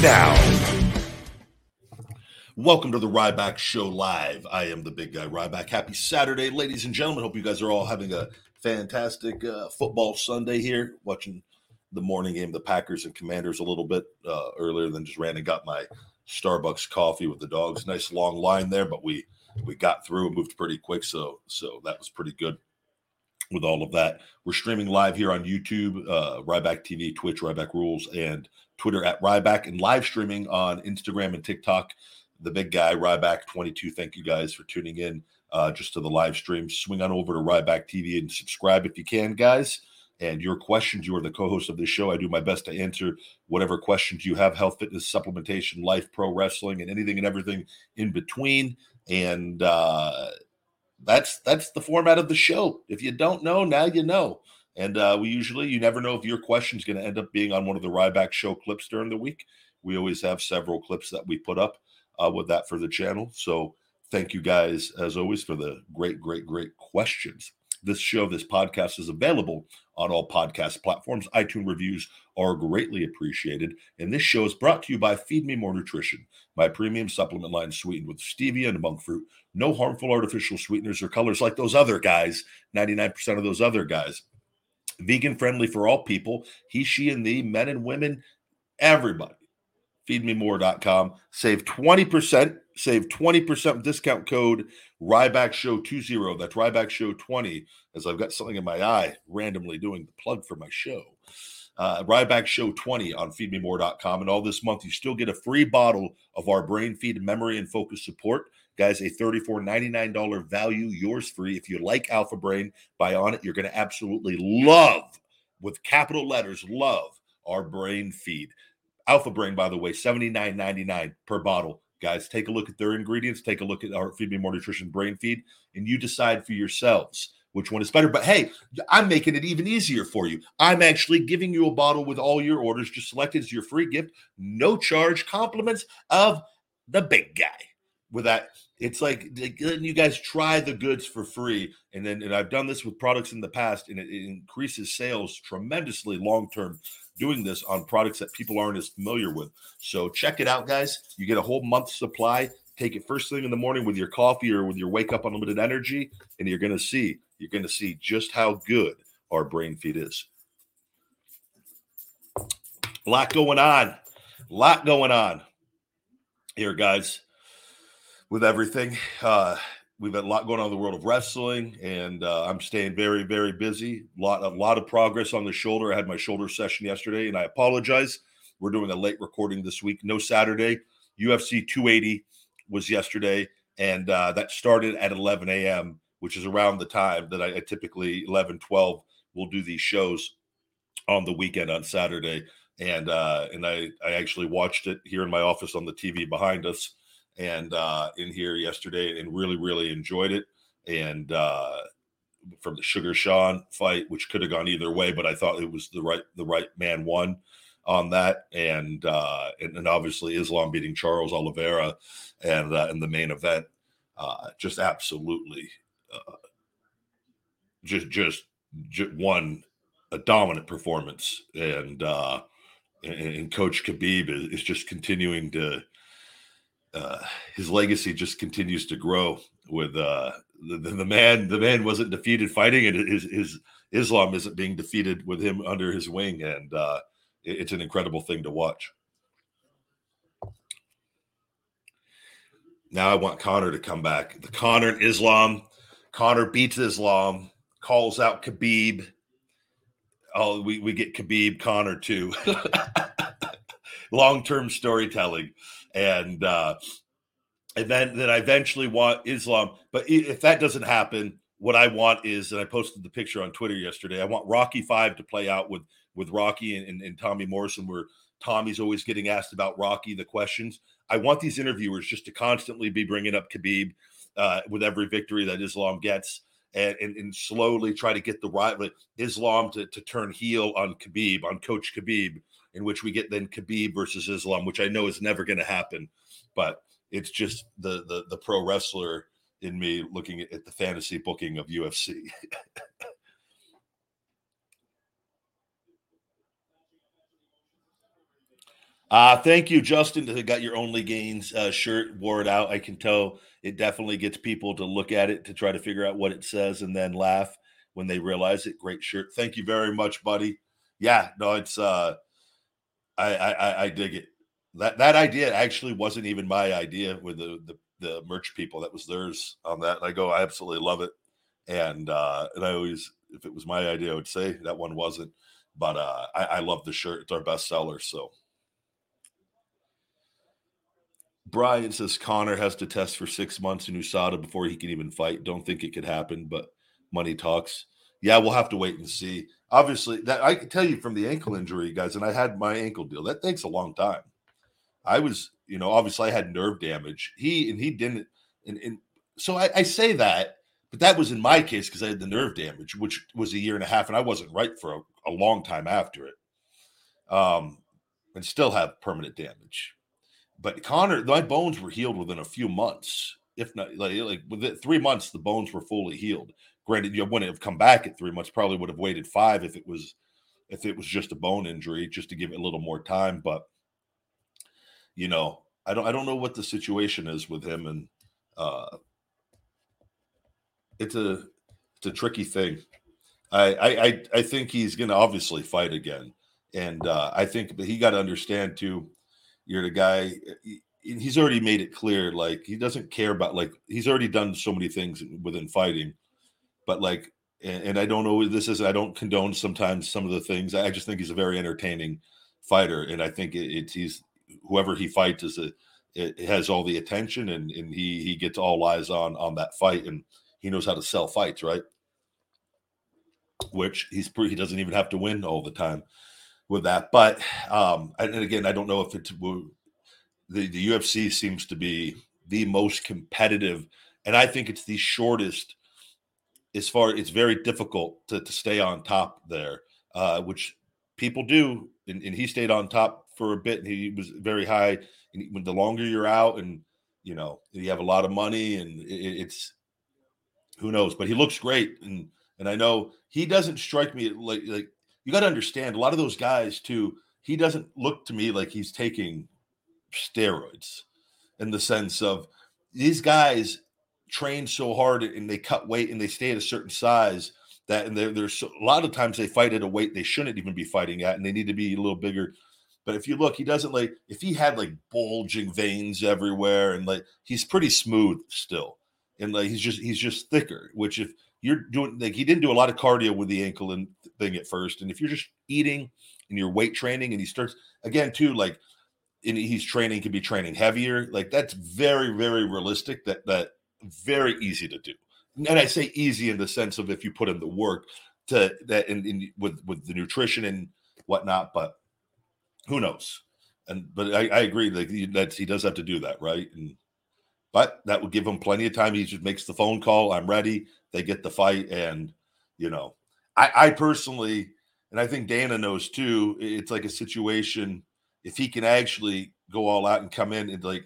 Now. Welcome to the Ryback Show Live. I am the big guy Ryback. Happy Saturday, ladies and gentlemen. Hope you guys are all having a fantastic uh, football Sunday here. Watching the morning game, the Packers and Commanders a little bit uh, earlier than just ran and got my Starbucks coffee with the dogs. Nice long line there, but we we got through and moved pretty quick, so so that was pretty good. With all of that, we're streaming live here on YouTube, uh, Ryback TV, Twitch, Ryback Rules, and Twitter at Ryback, and live streaming on Instagram and TikTok the big guy, Ryback22. Thank you guys for tuning in uh, just to the live stream. Swing on over to Ryback TV and subscribe if you can, guys. And your questions, you are the co host of this show. I do my best to answer whatever questions you have health, fitness, supplementation, life, pro wrestling, and anything and everything in between. And uh, that's that's the format of the show. If you don't know, now you know. And uh, we usually, you never know if your question is going to end up being on one of the Ryback show clips during the week. We always have several clips that we put up uh, with that for the channel. So thank you guys, as always, for the great, great, great questions. This show, this podcast is available on all podcast platforms. iTunes reviews are greatly appreciated. And this show is brought to you by Feed Me More Nutrition, my premium supplement line sweetened with stevia and monk fruit. No harmful artificial sweeteners or colors like those other guys, 99% of those other guys. Vegan friendly for all people, he, she, and the men and women, everybody feedmemore.com. Save 20%. Save 20% discount code Ryback Show 20. That's Ryback Show 20, as I've got something in my eye randomly doing the plug for my show. Uh, Ryback Show 20 on feedmemore.com. And all this month, you still get a free bottle of our brain feed memory and focus support. Guys, a $34.99 value, yours free. If you like Alpha Brain, buy on it. You're going to absolutely love, with capital letters, love our brain feed. Alpha Brain, by the way, $79.99 per bottle. Guys, take a look at their ingredients, take a look at our Feed Me More Nutrition brain feed, and you decide for yourselves which one is better. But hey, I'm making it even easier for you. I'm actually giving you a bottle with all your orders. Just select it as your free gift, no charge, compliments of the big guy. With that, it's like letting you guys try the goods for free. And then, and I've done this with products in the past, and it, it increases sales tremendously long term doing this on products that people aren't as familiar with. So check it out, guys. You get a whole month supply. Take it first thing in the morning with your coffee or with your wake up unlimited energy, and you're going to see you're going to see just how good our brain feed is. A lot going on, a lot going on here, guys. With everything, uh, we've had a lot going on in the world of wrestling, and uh, I'm staying very, very busy. A lot, a lot of progress on the shoulder. I had my shoulder session yesterday, and I apologize. We're doing a late recording this week. No Saturday. UFC 280 was yesterday, and uh, that started at 11 a.m., which is around the time that I, I typically 11, 12 will do these shows on the weekend on Saturday. And uh, and I I actually watched it here in my office on the TV behind us and uh, in here yesterday and really really enjoyed it. And uh, from the Sugar Sean fight, which could have gone either way, but I thought it was the right the right man won on that, and uh, and, and obviously Islam beating Charles Oliveira, and uh, in the main event, uh, just absolutely, uh, just just just one a dominant performance, and uh, and, and Coach Khabib is, is just continuing to. Uh, his legacy just continues to grow with uh, the, the man. The man wasn't defeated fighting, and his, his Islam isn't being defeated with him under his wing, and uh, it's an incredible thing to watch. Now I want Conor to come back. The Conor and Islam. Conor beats Islam, calls out Khabib. Oh, we, we get Khabib Conor too. Long term storytelling, and uh, and then then I eventually want Islam. But if that doesn't happen, what I want is, and I posted the picture on Twitter yesterday. I want Rocky Five to play out with with Rocky and, and, and Tommy Morrison, where Tommy's always getting asked about Rocky, the questions. I want these interviewers just to constantly be bringing up Khabib uh, with every victory that Islam gets. And, and, and, slowly try to get the right Islam to, to turn heel on Khabib, on Coach Khabib, in which we get then Khabib versus Islam, which I know is never going to happen. But it's just the, the the pro wrestler in me looking at, the fantasy booking of UFC. Uh, thank you, Justin, to got your Only Gains uh, shirt wore it out. I can tell it definitely gets people to look at it to try to figure out what it says and then laugh when they realize it. Great shirt. Thank you very much, buddy. Yeah, no, it's uh I I, I dig it. That that idea actually wasn't even my idea with the, the the merch people. That was theirs on that. And I go, I absolutely love it. And uh and I always if it was my idea, I would say that one wasn't. But uh I, I love the shirt. It's our best seller. So Brian says Conor has to test for six months in USADA before he can even fight. Don't think it could happen, but money talks. Yeah, we'll have to wait and see. Obviously, that I can tell you from the ankle injury, guys, and I had my ankle deal. That takes a long time. I was, you know, obviously I had nerve damage. He and he didn't, and, and so I, I say that, but that was in my case because I had the nerve damage, which was a year and a half, and I wasn't right for a, a long time after it. Um, and still have permanent damage but Conor, my bones were healed within a few months, if not like, like within three months, the bones were fully healed. Granted, you wouldn't have come back at three months. Probably would have waited five if it was if it was just a bone injury, just to give it a little more time. But you know, I don't I don't know what the situation is with him, and uh, it's a it's a tricky thing. I I I think he's going to obviously fight again, and uh, I think but he got to understand too you're the guy. He's already made it clear, like he doesn't care about like he's already done so many things within fighting, but like, and, and I don't know this is. I don't condone sometimes some of the things. I just think he's a very entertaining fighter, and I think it, it's he's whoever he fights is a it has all the attention, and and he he gets all eyes on on that fight, and he knows how to sell fights, right? Which he's he doesn't even have to win all the time with that. But um, and again, I don't know if it's the the UFC seems to be the most competitive, and I think it's the shortest. As far, it's very difficult to, to stay on top there, uh, which people do, and, and, he stayed on top for a bit. And he was very high. And when the longer you're out, and you know you have a lot of money, and it, it's who knows, but he looks great, and and I know he doesn't strike me like like you got to understand a lot of those guys too. He doesn't look to me like he's taking steroids in the sense of these guys train so hard and they cut weight and they stay at a certain size that and there's a lot of times they fight at a weight they shouldn't even be fighting at and they need to be a little bigger but if you look he doesn't like if he had like bulging veins everywhere and like he's pretty smooth still and like he's just he's just thicker which if you're doing like he didn't do a lot of cardio with the ankle and thing at first. And if you're just eating and you're weight training and he starts again too, like and he's training could be training heavier, like that's very, very realistic. That that very easy to do. And I say easy in the sense of if you put in the work to that in with with the nutrition and whatnot, but who knows? And but I, I agree that he, that he does have to do that, right? And but that would give him plenty of time. He just makes the phone call. I'm ready. They get the fight, and you know, I, I personally, and I think Dana knows too. It's like a situation if he can actually go all out and come in and like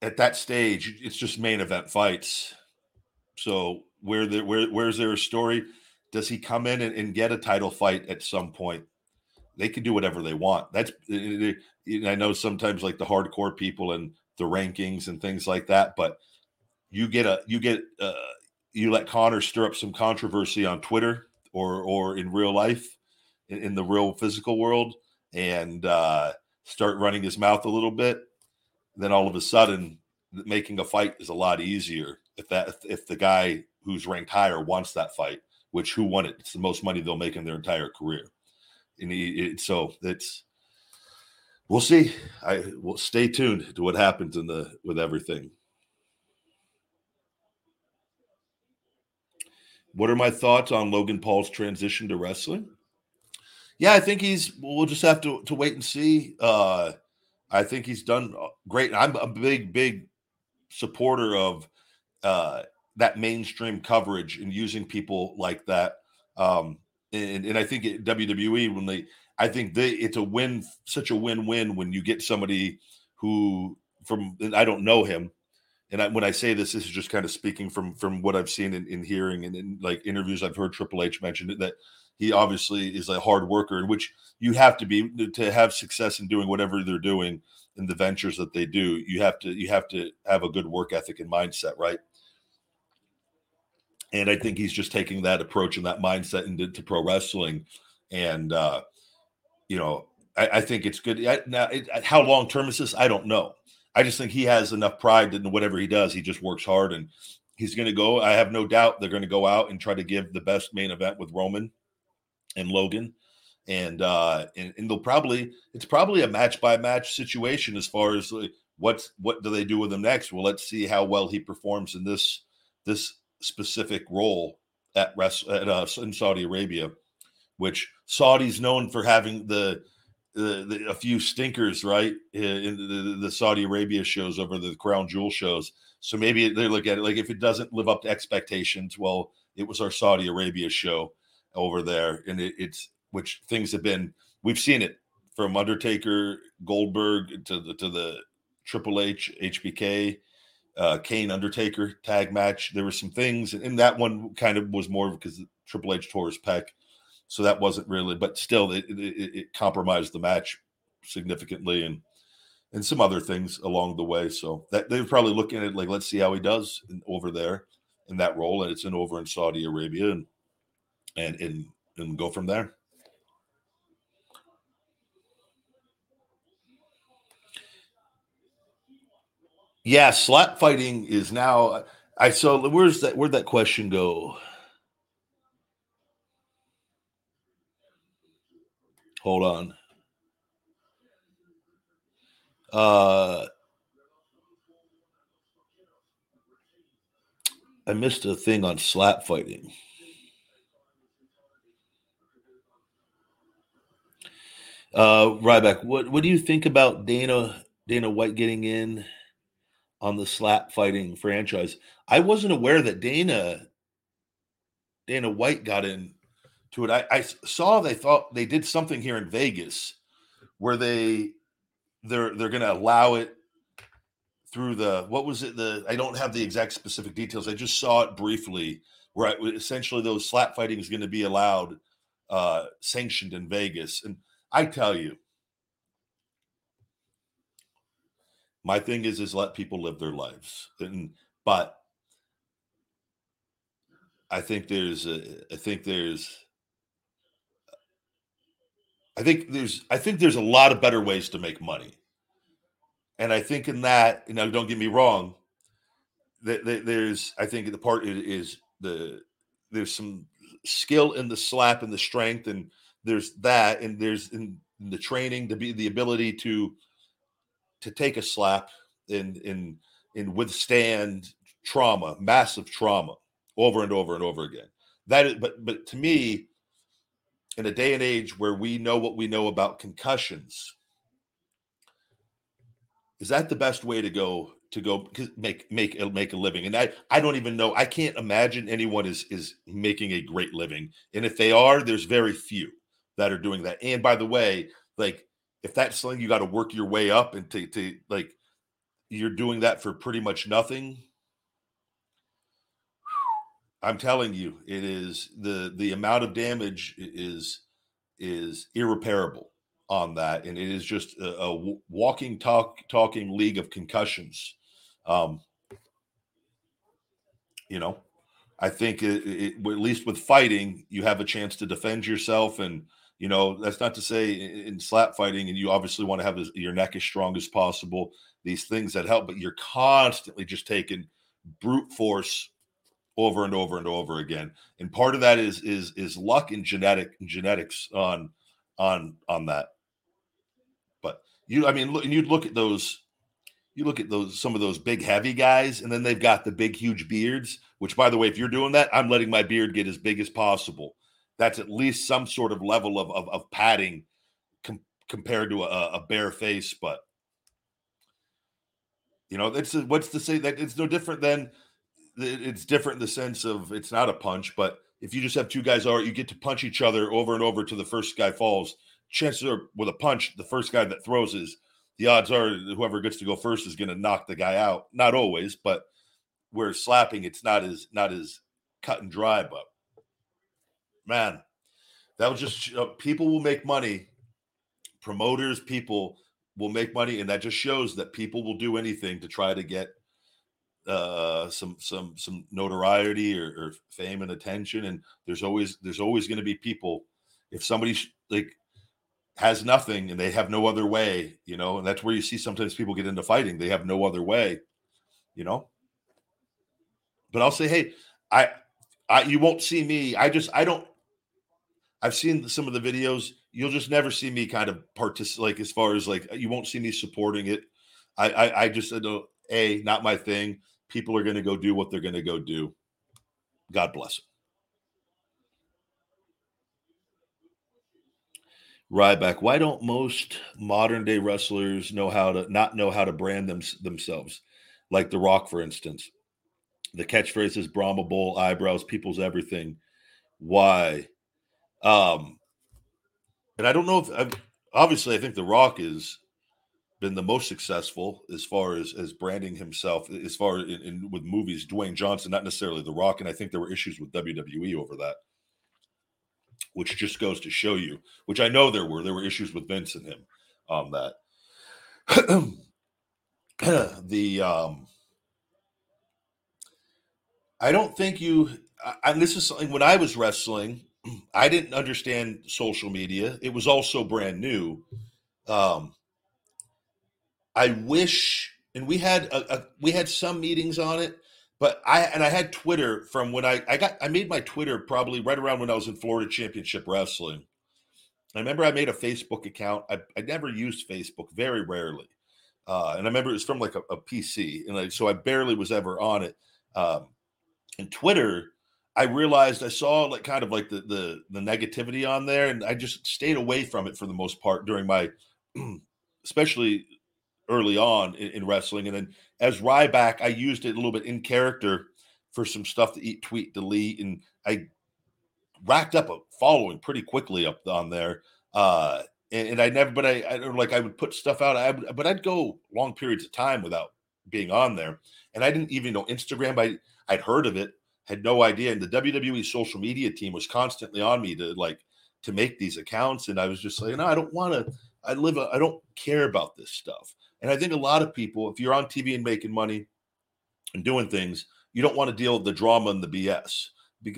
at that stage, it's just main event fights. So where there where where's there a story? Does he come in and, and get a title fight at some point? They can do whatever they want. That's I know sometimes like the hardcore people and the rankings and things like that, but you get a you get uh, you let Conor stir up some controversy on Twitter or or in real life in, in the real physical world and uh, start running his mouth a little bit, then all of a sudden making a fight is a lot easier if that if the guy who's ranked higher wants that fight which who won it it's the most money they'll make in their entire career and he, it, so it's we'll see i will stay tuned to what happens in the with everything what are my thoughts on logan paul's transition to wrestling yeah, I think he's. We'll just have to to wait and see. Uh, I think he's done uh, great. I'm a big, big supporter of uh, that mainstream coverage and using people like that. Um, and, and I think at WWE when they, I think they, it's a win, such a win-win when you get somebody who from and I don't know him, and I, when I say this, this is just kind of speaking from from what I've seen in hearing and in like interviews I've heard Triple H mention it that he obviously is a hard worker, which you have to be to have success in doing whatever they're doing in the ventures that they do. You have to you have to have a good work ethic and mindset, right? And I think he's just taking that approach and that mindset into pro wrestling, and uh, you know, I, I think it's good. I, now, it, how long term is this? I don't know. I just think he has enough pride in whatever he does. He just works hard, and he's going to go. I have no doubt they're going to go out and try to give the best main event with Roman and Logan. And uh and, and they'll probably it's probably a match by match situation as far as like, what's what do they do with him next? Well, let's see how well he performs in this this specific role at rest at uh, in Saudi Arabia, which Saudi's known for having the the, the, a few stinkers, right? In the, the, Saudi Arabia shows over the crown jewel shows. So maybe they look at it like if it doesn't live up to expectations, well, it was our Saudi Arabia show over there, and it, it's which things have been. We've seen it from Undertaker, Goldberg to the to the Triple H, HBK, uh, Kane Undertaker tag match. There were some things, and that one kind of was more because Triple H tore his pec, so that wasn't really. But still, it, it, it compromised the match significantly, and and some other things along the way. So that they're probably looking at like, let's see how he does over there in that role, and it's in over in Saudi Arabia, and and and and go from there. Yeah, slap fighting is now. I saw. Where's that? Where'd that question go? Hold on. Uh, I missed a thing on slap fighting. Uh, Ryback, what what do you think about Dana Dana White getting in on the slap fighting franchise? I wasn't aware that Dana Dana White got in to it. I, I saw they thought they did something here in Vegas where they they're they're going to allow it through the what was it the I don't have the exact specific details. I just saw it briefly where I, essentially those slap fighting is going to be allowed uh sanctioned in Vegas and I tell you, my thing is is let people live their lives, and but I think there's a, I think there's I think there's I think there's a lot of better ways to make money. And I think in that, you know, don't get me wrong, that, there's I think the part is the there's some skill in the slap and the strength and there's that and there's in, the training to be the ability to to take a slap and and and withstand trauma massive trauma over and over and over again that is but but to me in a day and age where we know what we know about concussions is that the best way to go to go make make make a living? And I I don't even know. I can't imagine anyone is is making a great living. And if they are, there's very few that are doing that. And by the way, like if that's something you got to work your way up and to, to like you're doing that for pretty much nothing i'm telling you it is the the amount of damage is is irreparable on that and it is just a, a walking talk talking league of concussions um you know i think it, it, at least with fighting you have a chance to defend yourself and you know, that's not to say in slap fighting, and you obviously want to have your neck as strong as possible. These things that help, but you're constantly just taking brute force over and over and over again. And part of that is is is luck and genetic genetics on on on that. But you, I mean, look, and you'd look at those, you look at those some of those big heavy guys, and then they've got the big huge beards. Which, by the way, if you're doing that, I'm letting my beard get as big as possible that's at least some sort of level of of, of padding com- compared to a, a, bare face. But you know, it's what's to say that it's no different than it's different in the sense of it's not a punch, but if you just have two guys are you get to punch each other over and over to the first guy falls. Chances are with a punch, the first guy that throws is the odds are whoever gets to go first is going to knock the guy out. Not always, but where slapping, it's not as not as cut and dry. But man, that was just uh, people will make money. Promoters, people will make money, and that just shows that people will do anything to try to get uh, some some some notoriety or, or, fame and attention. And there's always there's always going to be people. If somebody like has nothing and they have no other way, you know, and that's where you see sometimes people get into fighting. They have no other way, you know. But I'll say, hey, I, I you won't see me. I just I don't I've seen some of the videos. You'll just never see me kind of participate, like as far as like uh, you won't see me supporting it. I I, I just don't. A not my thing. People are going to go do what they're going to go do. God bless them. Ryback, why don't most modern day wrestlers know how to not know how to brand them, themselves? Like The Rock, for instance. The catchphrase is Brahma Bull, eyebrows, people's everything. Why? Um, and I don't know if I've, obviously I think The Rock has been the most successful as far as as branding himself as far in, in with movies. Dwayne Johnson, not necessarily The Rock, and I think there were issues with WWE over that, which just goes to show you. Which I know there were there were issues with Vince and him on that. the um, I don't think you. And this is something when I was wrestling I didn't understand social media. It was also brand new. Um, I wish, and we had a, a, we had some meetings on it, but I and I had Twitter from when I I got I made my Twitter probably right around when I was in Florida Championship Wrestling. I remember I made a Facebook account. I, I never used Facebook, very rarely, uh, and I remember it was from like a, a PC, and I, so I barely was ever on it. Um, and Twitter I realized I saw like kind of like the the the negativity on there, and I just stayed away from it for the most part during my, especially early on in, in, wrestling. And then as Ryback, I used it a little bit in character for some stuff to eat, tweet, delete, and I racked up a following pretty quickly up on there. Uh, and, and I never, but I, I like I would put stuff out, I would, but I'd go long periods of time without being on there, and I didn't even know Instagram. I I'd heard of it had no idea. And the WWE social media team was constantly on me to like to make these accounts. And I was just like, no, I don't want to. I live. I don't care about this stuff. And I think a lot of people, if you're on TV and making money and doing things, you don't want to deal with the drama and the BS.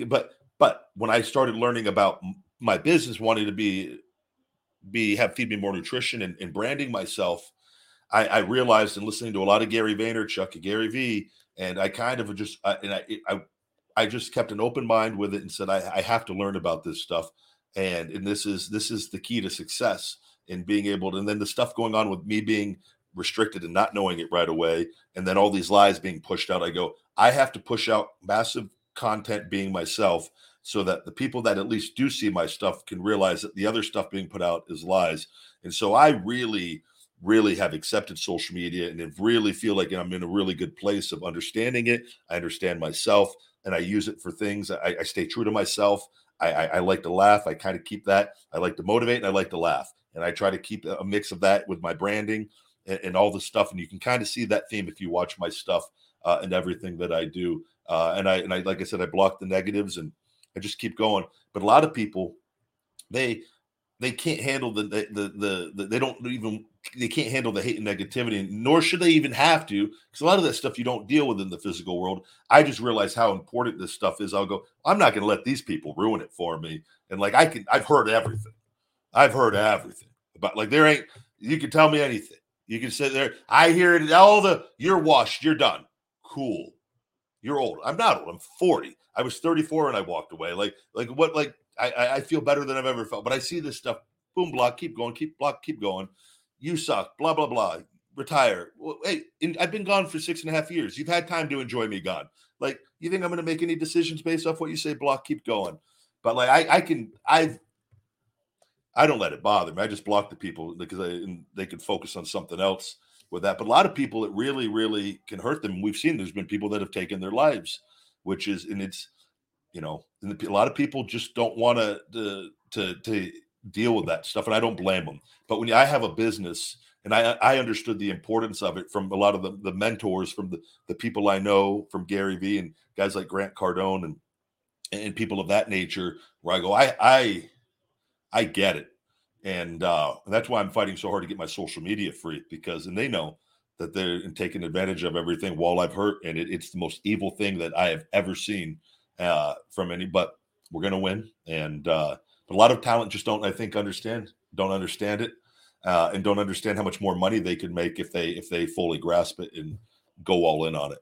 But but when I started learning about my business, wanting to be be have feed me more nutrition and, and branding myself, I, I, realized in listening to a lot of Gary Vaynerchuk and Gary Vee, and I kind of just and I, I I just kept an open mind with it and said, I, I have to learn about this stuff. And, and this is this is the key to success in being able to, and then the stuff going on with me being restricted and not knowing it right away, and then all these lies being pushed out. I go, I have to push out massive content being myself so that the people that at least do see my stuff can realize that the other stuff being put out is lies. And so I really really have accepted social media and have really feel like I'm in a really good place of understanding it. I understand myself and I use it for things. I, I stay true to myself. I, I, I like to laugh. I kind of keep that. I like to motivate and I like to laugh. And I try to keep a mix of that with my branding and, and all the stuff. And you can kind of see that theme if you watch my stuff uh, and everything that I do. Uh, and I and I like I said, I block the negatives and I just keep going. But a lot of people, they they can't handle the the the, the they don't even they can't handle the hate and negativity, nor should they even have to, because a lot of that stuff you don't deal with in the physical world. I just realize how important this stuff is. I'll go, I'm not going to let these people ruin it for me. And like I can, I've heard everything. I've heard everything about like there ain't. You can tell me anything. You can sit there. I hear it. All the you're washed. You're done. Cool. You're old. I'm not old. I'm 40. I was 34 and I walked away. Like like what? Like I I feel better than I've ever felt. But I see this stuff. Boom block. Keep going. Keep block. Keep going you suck, blah, blah, blah, retire. Well, hey, I've been gone for six and a half years. You've had time to enjoy me gone. Like, you think I'm going to make any decisions based off what you say? Block, keep going. But like, I, I can, I've, I don't let it bother me. I just block the people because I, they can focus on something else with that. But a lot of people, it really, really can hurt them. We've seen there's been people that have taken their lives, which is, and it's, you know, a lot of people just don't want to, to, to deal with that stuff, and I don't blame them. But when I have a business, and I I understood the importance of it from a lot of the, the mentors, from the the people I know, from Gary Vee and guys like Grant Cardone and and people of that nature, where I go, I I I get it, and uh, that's why I'm fighting so hard to get my social media free because and they know that they're taking advantage of everything while I've hurt, and it, it's the most evil thing that I have ever seen uh, from any. But we're gonna win, and uh, a lot of talent just don't, I think, understand, don't understand it, uh, and don't understand how much more money they could make if they if they fully grasp it and go all in on it.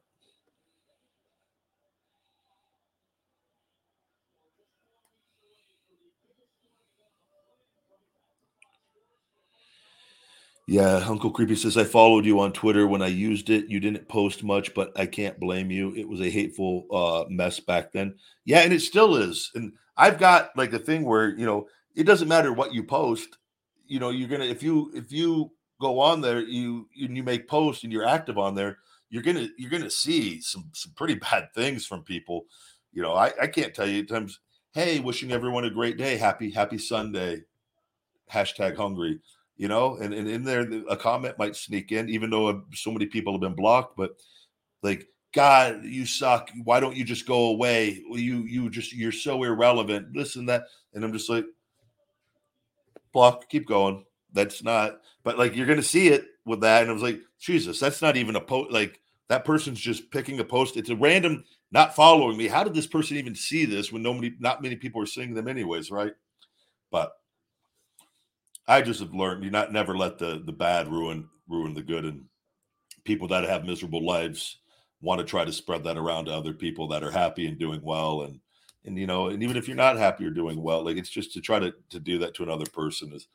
Yeah, Uncle Creepy says I followed you on Twitter when I used it. You didn't post much, but I can't blame you. It was a hateful uh, mess back then. Yeah, and it still is. And I've got like a thing where you know it doesn't matter what you post. You know, you're gonna if you if you go on there, you and you make posts and you're active on there, you're gonna you're gonna see some some pretty bad things from people. You know, I, I can't tell you at times. Hey, wishing everyone a great day. Happy happy Sunday. Hashtag hungry. You know, and, and in there a comment might sneak in, even though uh, so many people have been blocked. But like God, you suck. Why don't you just go away? You you just you're so irrelevant. Listen that, and I'm just like, block, keep going. That's not, but like you're gonna see it with that. And I was like, Jesus, that's not even a post. Like that person's just picking a post. It's a random, not following me. How did this person even see this when nobody, not many people are seeing them anyways, right? But I just have learned you not never let the the bad ruin ruin the good, and people that have miserable lives want to try to spread that around to other people that are happy and doing well and and you know and even if you're not happy or doing well like it's just to try to to do that to another person is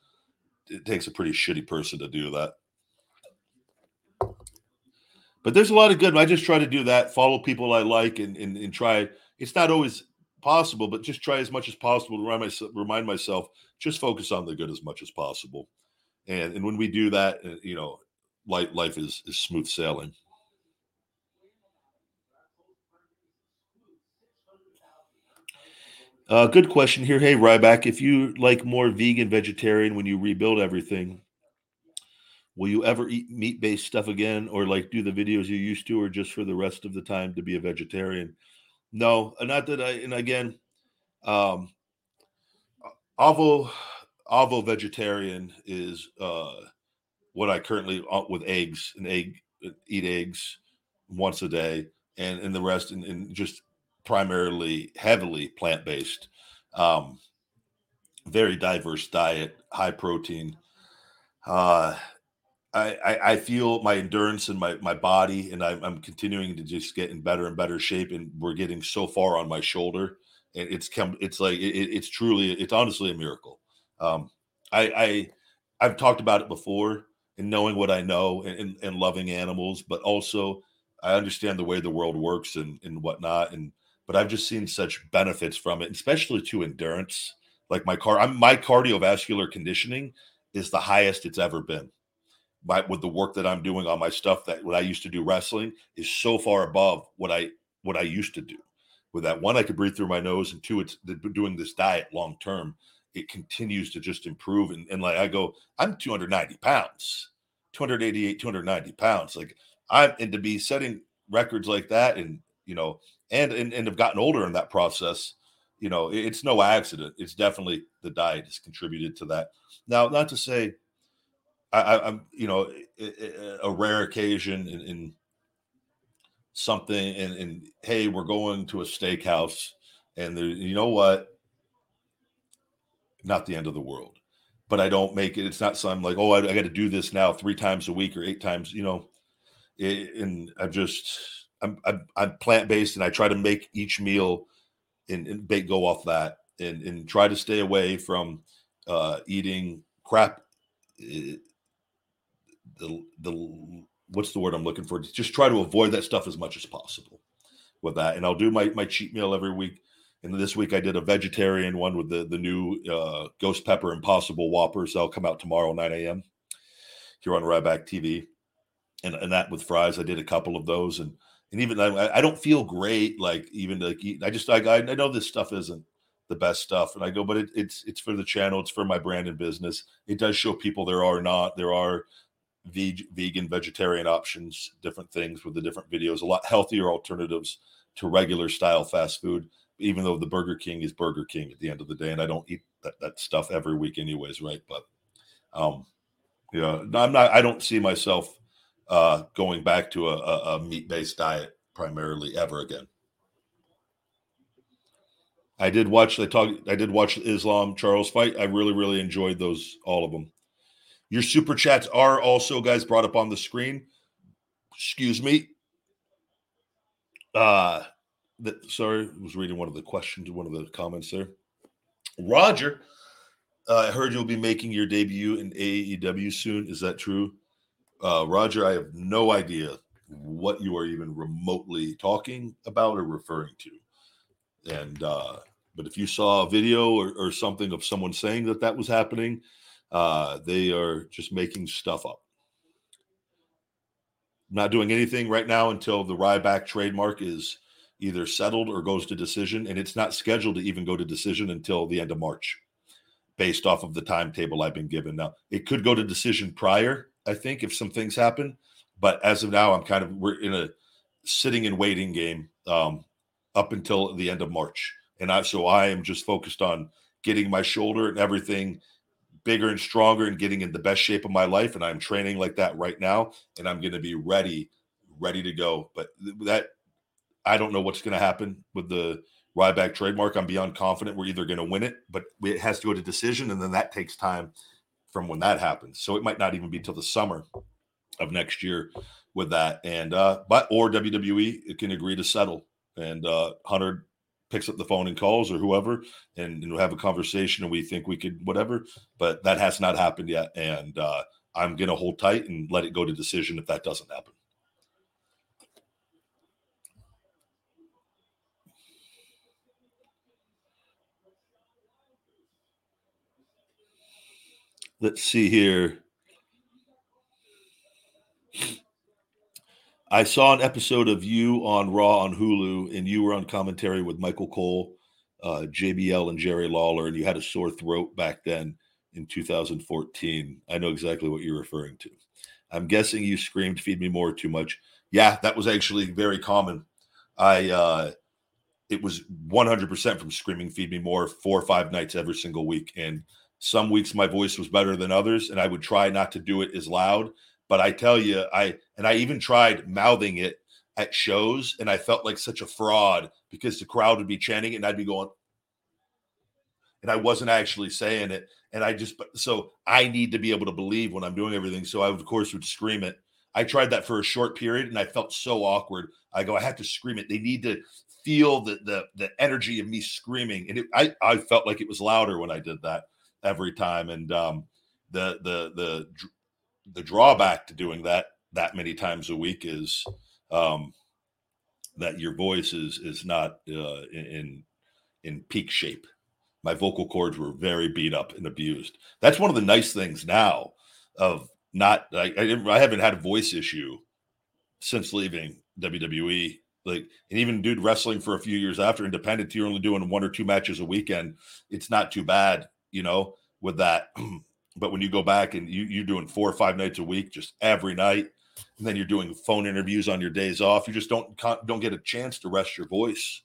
it takes a pretty shitty person to do that. But there's a lot of good i just try to do that follow people i like and and, and try it's not always possible but just try as much as possible to remind myself remind myself just focus on the good as much as possible. And and when we do that uh, you know life life is is smooth sailing Uh, good question here. Hey, Ryback, if you like more vegan vegetarian when you rebuild everything, will you ever eat meat based stuff again or like do the videos you used to or just for the rest of the time to be a vegetarian? No, not that I, and again, um, ovo, ovo vegetarian is uh, what I currently with eggs and egg, eat eggs once a day and, and the rest and, and just primarily heavily plant based. Um, very diverse diet, high protein. Uh, I, I, I feel my endurance and my, my body, and I'm, I'm continuing to just get in better and better shape. And we're getting so far on my shoulder, and it's come. It's like it, it's truly, it's honestly a miracle. Um, I, I I've talked about it before, and knowing what I know, and, and, and loving animals, but also I understand the way the world works and and whatnot, and but I've just seen such benefits from it, especially to endurance. Like my car, I'm, my cardiovascular conditioning is the highest it's ever been by, with the work that I'm doing on my stuff that what I used to do wrestling is so far above what I what I used to do. With that one, I could breathe through my nose, and two, it's doing this diet long term. It continues to just improve, and, and like I go, I'm 290 pounds, 288, 290 pounds. Like I'm, and to be setting records like that, and you know, and and, and have gotten older in that process. You know, it's no accident. It's definitely the diet has contributed to that. Now, not to say I, am you know, a rare occasion in, in something, and, and, hey, we're going to a steakhouse, and there, you know what? Not the end of the world, but I don't make it. It's not something like, oh, I, I got to do this now three times a week or eight times, you know. It, and I'm just, I'm, I'm, I'm plant based, and I try to make each meal and, and go off that, and and try to stay away from uh, eating crap eh, the the what's the word I'm looking for? Just try to avoid that stuff as much as possible with that. And I'll do my my cheat meal every week. And this week I did a vegetarian one with the the new uh, ghost pepper impossible whoppers. They'll come out tomorrow 9 a.m. here on Ryback TV. And, and that with fries, I did a couple of those, and and even I, I don't feel great like even like I just I, I know this stuff isn't the best stuff, and I go, but it, it's it's for the channel, it's for my brand and business. It does show people there are not there are veg- vegan, vegetarian options, different things with the different videos, a lot healthier alternatives to regular style fast food. Even though the Burger King is Burger King at the end of the day, and I don't eat that, that stuff every week, anyways, right? But um, yeah, I'm not. I don't see myself uh, going back to a, a, a meat based diet primarily ever again. I did watch. the talk. I did watch Islam Charles fight. I really, really enjoyed those all of them. Your super chats are also, guys, brought up on the screen. Excuse me. Uh, that, sorry, I was reading one of the questions, one of the comments there. Roger, uh, I heard you'll be making your debut in AEW soon. Is that true? Uh, Roger, I have no idea what you are even remotely talking about or referring to. And, uh, but if you saw a video or, or something of someone saying that that was happening, uh, they are just making stuff up. not doing anything right now until the Ryback trademark is either settled or goes to decision, and it's not scheduled to even go to decision until the end of March, based off of the timetable I've been given. Now, it could go to decision prior, I think, if some things happen, but as of now, I'm kind of we're in a sitting and waiting game um, up until the end of March, and I so I am just focused on getting my shoulder and everything bigger and stronger and getting in the best shape of my life. And I'm training like that right now. And I'm going to be ready, ready to go. But that, I don't know what's going to happen with the Ryback trademark. I'm beyond confident we're either going to win it, but it has to go to decision. And then that takes time from when that happens. So it might not even be till the summer of next year with that. And, uh, but, or WWE it can agree to settle. And, uh, Hunter picks up the phone and calls or whoever and, and we'll have a conversation and we think we could whatever but that has not happened yet and uh, i'm to hold tight and let it go to decision if that doesn't happen let's see here I saw an episode of you on Raw on Hulu, and you were on commentary with Michael Cole, uh, JBL, and Jerry Lawler, and you had a sore throat back then in 2014. I know exactly what you're referring to. I'm guessing you screamed "Feed me more" too much. Yeah, that was actually very common. I uh, it was 100% from screaming "Feed me more" four or five nights every single week, and some weeks my voice was better than others, and I would try not to do it as loud but I tell you, I and I even tried mouthing it at shows, and I felt like such a fraud because the crowd would be chanting and I'd be going, and I wasn't actually saying it. And I just so I need to be able to believe when I'm doing everything. So I of course would scream it. I tried that for a short period and I felt so awkward. I go, I have to scream it. They need to feel the the the energy of me screaming. And it, I I felt like it was louder when I did that every time. And um the the the the drawback to doing that that many times a week is um, that your voice is is not uh, in in peak shape. My vocal cords were very beat up and abused. That's one of the nice things now of not I, I, I haven't had a voice issue since leaving WWE. Like, and even dude wrestling for a few years after independent, you're only doing one or two matches a weekend. It's not too bad, you know, with that. but when you go back and you, you're doing four or five nights a week, just every night, and then you're doing phone interviews on your days off, you just don't don't get a chance to rest your voice.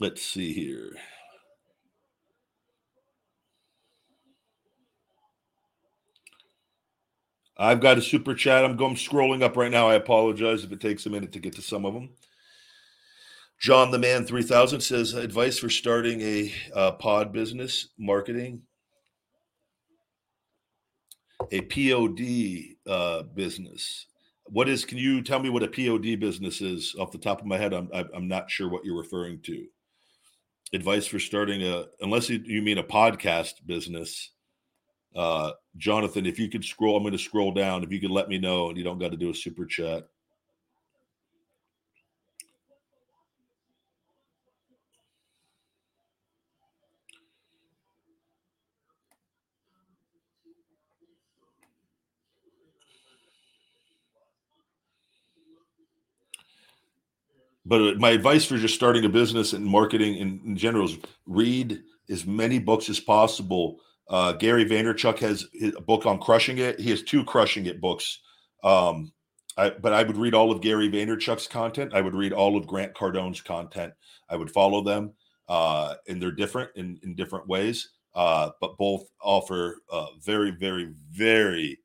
Let's see here. I've got a super chat. I'm going scrolling up right now. I apologize if it takes a minute to get to some of them. John the Man 3000 says advice for starting a uh, pod business marketing, a POD uh, business. What is? Can you tell me what a POD business is off the top of my head? I'm I'm not sure what you're referring to. Advice for starting a, unless you mean a podcast business. Uh, Jonathan, if you could scroll, I'm going to scroll down. If you could let me know, and you don't got to do a super chat. But my advice for just starting a business and marketing in, in general is read as many books as possible uh, Gary Vaynerchuk has a book on crushing it. He has two crushing it books. Um, I, but I would read all of Gary Vaynerchuk's content. I would read all of Grant Cardone's content. I would follow them, uh, and they're different in, in different ways, uh, but both offer uh, very, very, very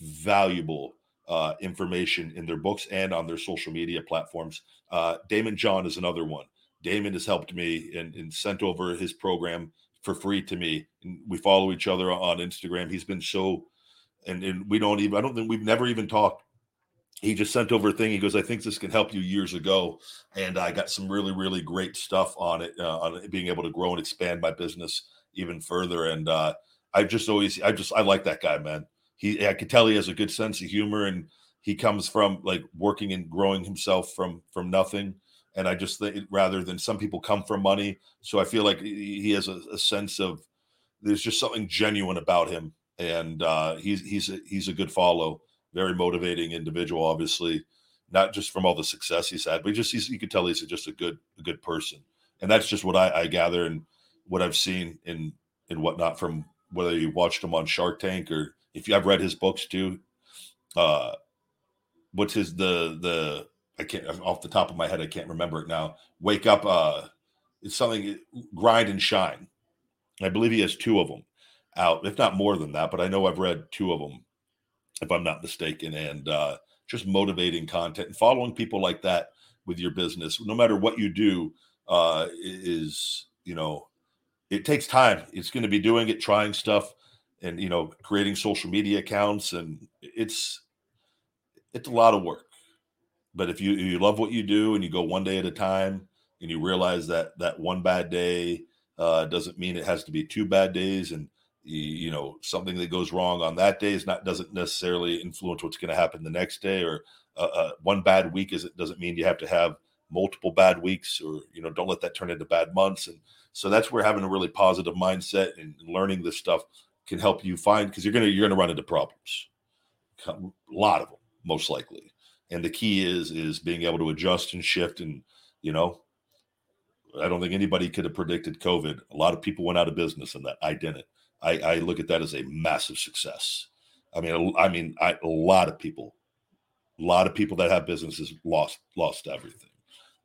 valuable uh, information in their books and on their social media platforms. Uh, Daymond John is another one. Daymond has helped me and, and sent over his program for free to me. And we follow each other on Instagram. He's been so, and, and we don't even, I don't think we've never even talked. He just sent over a thing. He goes, I think this can help you years ago. And I got some really, really great stuff on it, uh, on being able to grow and expand my business even further. And uh, I just always, I just, I like that guy, man. He, I could tell he has a good sense of humor and he comes from like working and growing himself from, from nothing. And I just think rather than some people come from money, so I feel like he has a, a sense of there's just something genuine about him, and uh, he's he's a, he's a good follow, very motivating individual, obviously, not just from all the success he's had, but just he's, you can tell he's just a good a good person, and that's just what I, I gather and what I've seen in and whatnot from whether you watched him on Shark Tank or if you I've read his books too. Uh, what's his the the I can't off the top of my head, I can't remember it now. Wake up, uh, it's something grind and shine. I believe he has two of them out, if not more than that, but I know I've read two of them, if I'm not mistaken, and uh, just motivating content and following people like that with your business, no matter what you do, uh, is you know, it takes time. It's going to be doing it, trying stuff, and you know, creating social media accounts, and it's it's a lot of work. But if you you love what you do and you go one day at a time and you realize that that one bad day uh, doesn't mean it has to be two bad days and you, know something that goes wrong on that day is not doesn't necessarily influence what's going to happen the next day or uh, uh, one bad week is it doesn't mean you have to have multiple bad weeks or you know don't let that turn into bad months. And so that's where having a really positive mindset and learning this stuff can help you find because you're gonna you're gonna run into problems. A lot of them most likely. And the key is is being able to adjust and shift and you know i don't think anybody could have predicted covid. A lot of people went out of business and that. I didn't. I, I look at that as a massive success. I mean i mean I, a lot of people a lot of people that have businesses lost lost everything.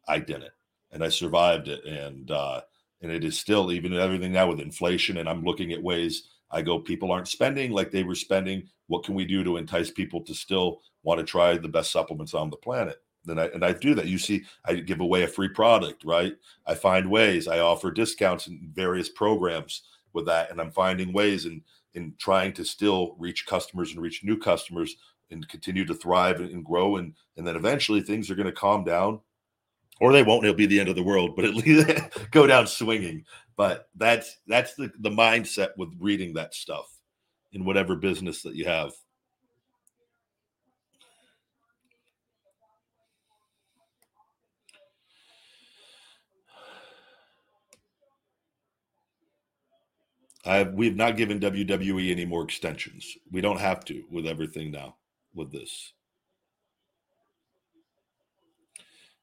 I didn't. And i survived it. And uh and it is still even everything now with inflation and i'm looking at ways i go people aren't spending like they were spending what can we do to entice people to still want to try the best supplements on the planet then I and I do that. You see, I give away a free product, right? I find ways. I offer discounts in various programs with that, and I'm finding ways in in trying to still reach customers and reach new customers and continue to thrive and, and grow. And and then eventually things are going to calm down, or they won't. It'll be the end of the world, but at least go down swinging. But that's that's the the mindset with reading that stuff in whatever business that you have. I've we have not given WWE any more extensions. We don't have to with everything now with this.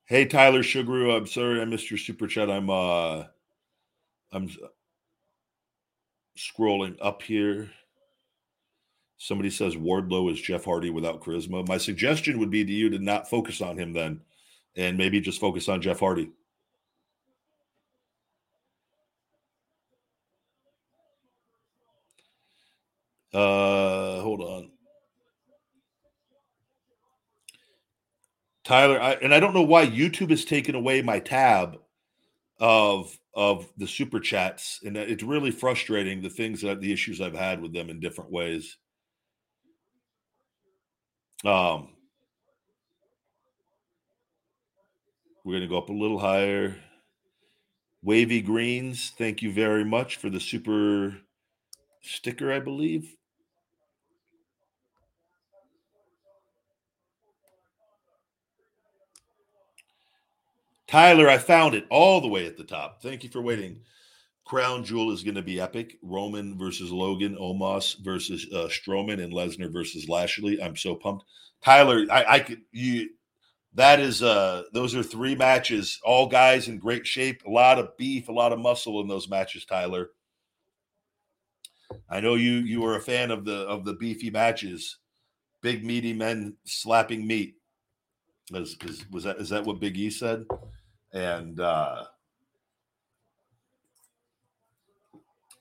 Hey Tyler Sugaru, I'm sorry I missed your super chat. I'm uh I'm scrolling up here. Somebody says Wardlow is Jeff Hardy without charisma. My suggestion would be to you to not focus on him then and maybe just focus on Jeff Hardy. Uh, hold on. Tyler, I, and I don't know why YouTube has taken away my tab of of the super chats, and it's really frustrating the things that the issues I've had with them in different ways. Um, we're going to go up a little higher. Wavy Greens, thank you very much for the super sticker, I believe. Tyler, I found it all the way at the top. Thank you for waiting. Crown Jewel is going to be epic. Roman versus Logan, Omos versus uh, Strowman, and Lesnar versus Lashley. I'm so pumped. Tyler, I, I could you. That is uh those are three matches, all guys in great shape, a lot of beef, a lot of muscle in those matches, Tyler. I know you you are a fan of the of the beefy matches, big meaty men slapping meat. Is, is was that is that what Big E said? And uh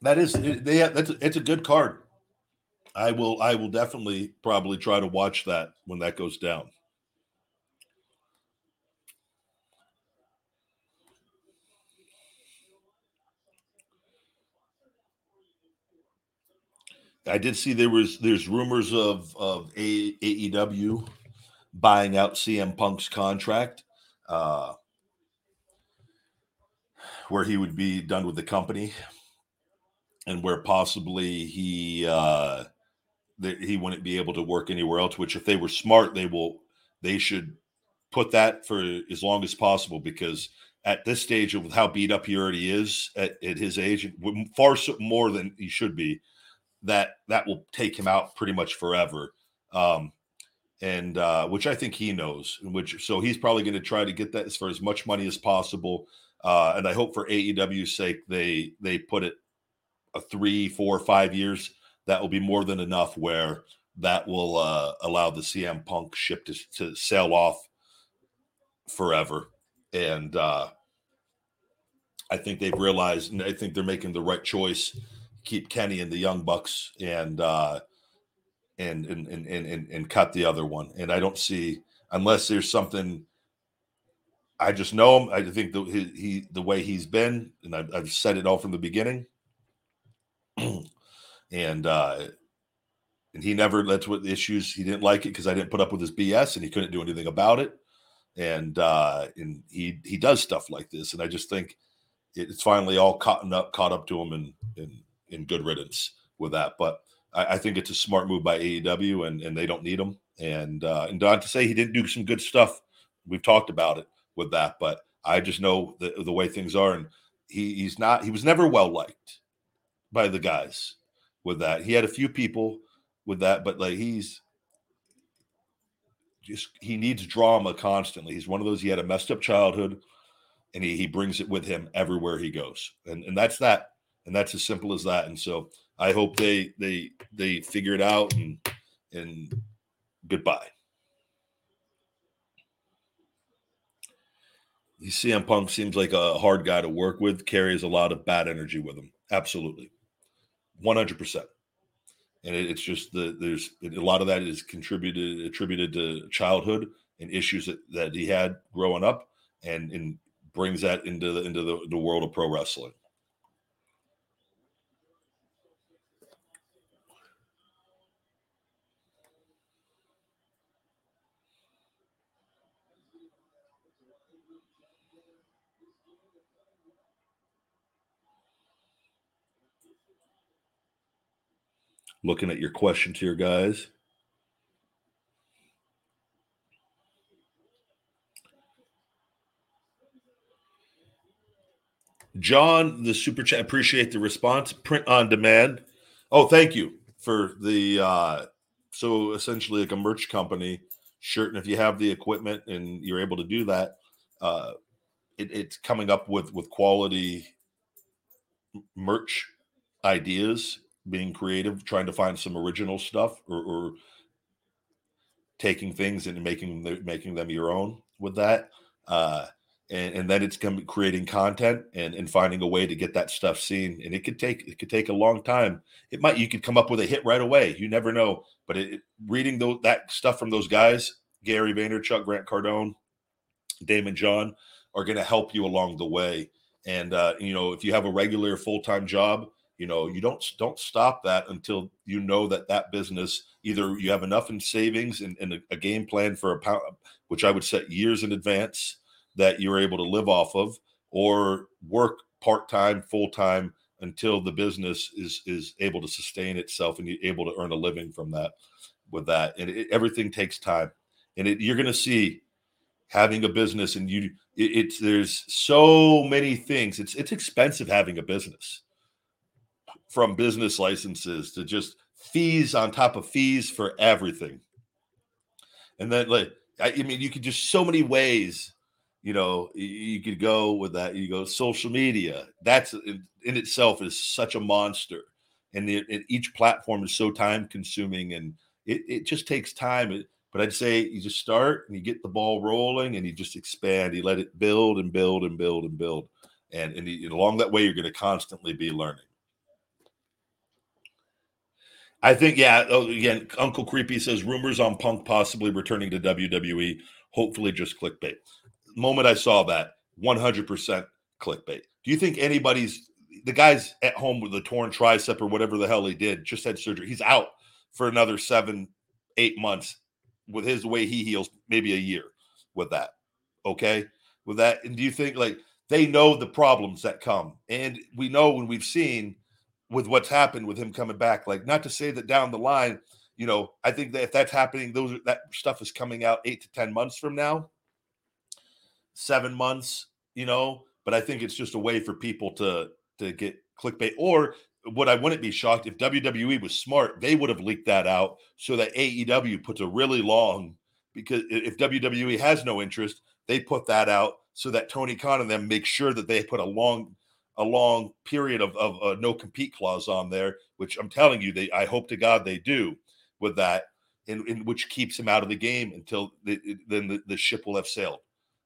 that is they that's it's a good card. I will I will definitely probably try to watch that when that goes down. I did see there was there's rumors of of AEW buying out CM Punk's contract, uh, where he would be done with the company, and where possibly he uh, that he wouldn't be able to work anywhere else. Which, if they were smart, they will they should put that for as long as possible because at this stage of how beat up he already is at, at his age, far more than he should be that that will take him out pretty much forever. Um, and uh, which I think he knows, which so he's probably going to try to get that as for as much money as possible. Uh, and I hope for AEW's sake they they put it a three, four, five years. That will be more than enough where that will uh, allow the CM Punk ship to, to sail off forever. And uh, I think they've realized, and I think they're making the right choice keep Kenny and the Young Bucks and uh, and, and and and and cut the other one. And I don't see unless there's something. I just know him. I think the he, he the way he's been, and I've, I've said it all from the beginning. and uh, and he never that's what the issues he didn't like it because I didn't put up with his BS and he couldn't do anything about it. And uh, and he he does stuff like this, and I just think it's finally all caught up caught up to him and and in good riddance with that. But I, I, think it's a smart move by AEW, and and they don't need him. And uh, and not to say he didn't do some good stuff. We've talked about it with that, but I just know the the way things are, and he he's not he was never well liked by the guys with that. He had a few people with that, but like he's just he needs drama constantly. He's one of those. He had a messed up childhood, and he he brings it with him everywhere he goes, and and that's that and that's as simple as that. And so I hope they they they figure it out and and goodbye. CM Punk seems like a hard guy to work with, carries a lot of bad energy with him. Absolutely. 100%. And it, it's just the there's a lot of that is contributed attributed to childhood and issues that, that he had growing up and, and brings that into the into the, the world of pro wrestling. Looking at your questions here, guys. John, the super chat, appreciate the response. Print on demand. Oh, thank you for the uh so essentially like a merch company shirt. And if you have the equipment and you're able to do that, uh it, it's coming up with with quality merch ideas, being creative, trying to find some original stuff or, or taking things and making them, making them your own with that. Uh and, and then it's creating content and, and finding a way to get that stuff seen. And it could take it could take a long time. It might you could come up with a hit right away. You never know. But it, reading that stuff from those guys, Gary Vaynerchuk, Grant Cardone, Daymond John, are going to help you along the way. And uh, you know, if you have a regular full time job, you know, you don't don't stop that until you know that that business either you have enough in savings and, and a, a game plan for a pound, which I would set years in advance that you're able to live off of or work part-time full-time until the business is is able to sustain itself and you're able to earn a living from that with that. And it, everything takes time. And it, you're going to see having a business and you it, it's there's so many things. It's it's expensive having a business from business licenses to just fees on top of fees for everything. And then like I, I mean you could just so many ways you know you could go with that. You go social media. That's uh, in, in itself is such a monster. And the, it, each platform is so time consuming and it, it just takes time. It, but i'd say you just start and you get the ball rolling and you just expand. You let it build and build and build and build. And, and, you, and along that way you're going to constantly be learning I think, yeah. Oh, again, Uncle Creepy says rumors on Punk possibly returning to WWE. Hopefully, just clickbait moment I saw that, 100% clickbait. Do you think anybody's the guy's at home with a torn tricep or whatever the hell he did, just had surgery. He's out for another seven, eight months with his way he heals, maybe a year with that. Okay. With that. And do you think like they know the problems that come? And we know when we've seen with what's happened with him coming back, like not to say that down the line, you know, I think that if that's happening, those that stuff is coming out eight to 10 months from now seven months, you know. But I think it's just a way for people to to get clickbait. Or what I wouldn't be shocked if WWE was smart, they would have leaked that out so that AEW puts a really long because if WWE has no interest, they put that out so that Tony Khan and them make sure that they put a long a long period of, of no compete clause on there, which I'm telling you, they I hope to God they do with that, in which keeps him out of the game until the, then the, the ship will have sailed.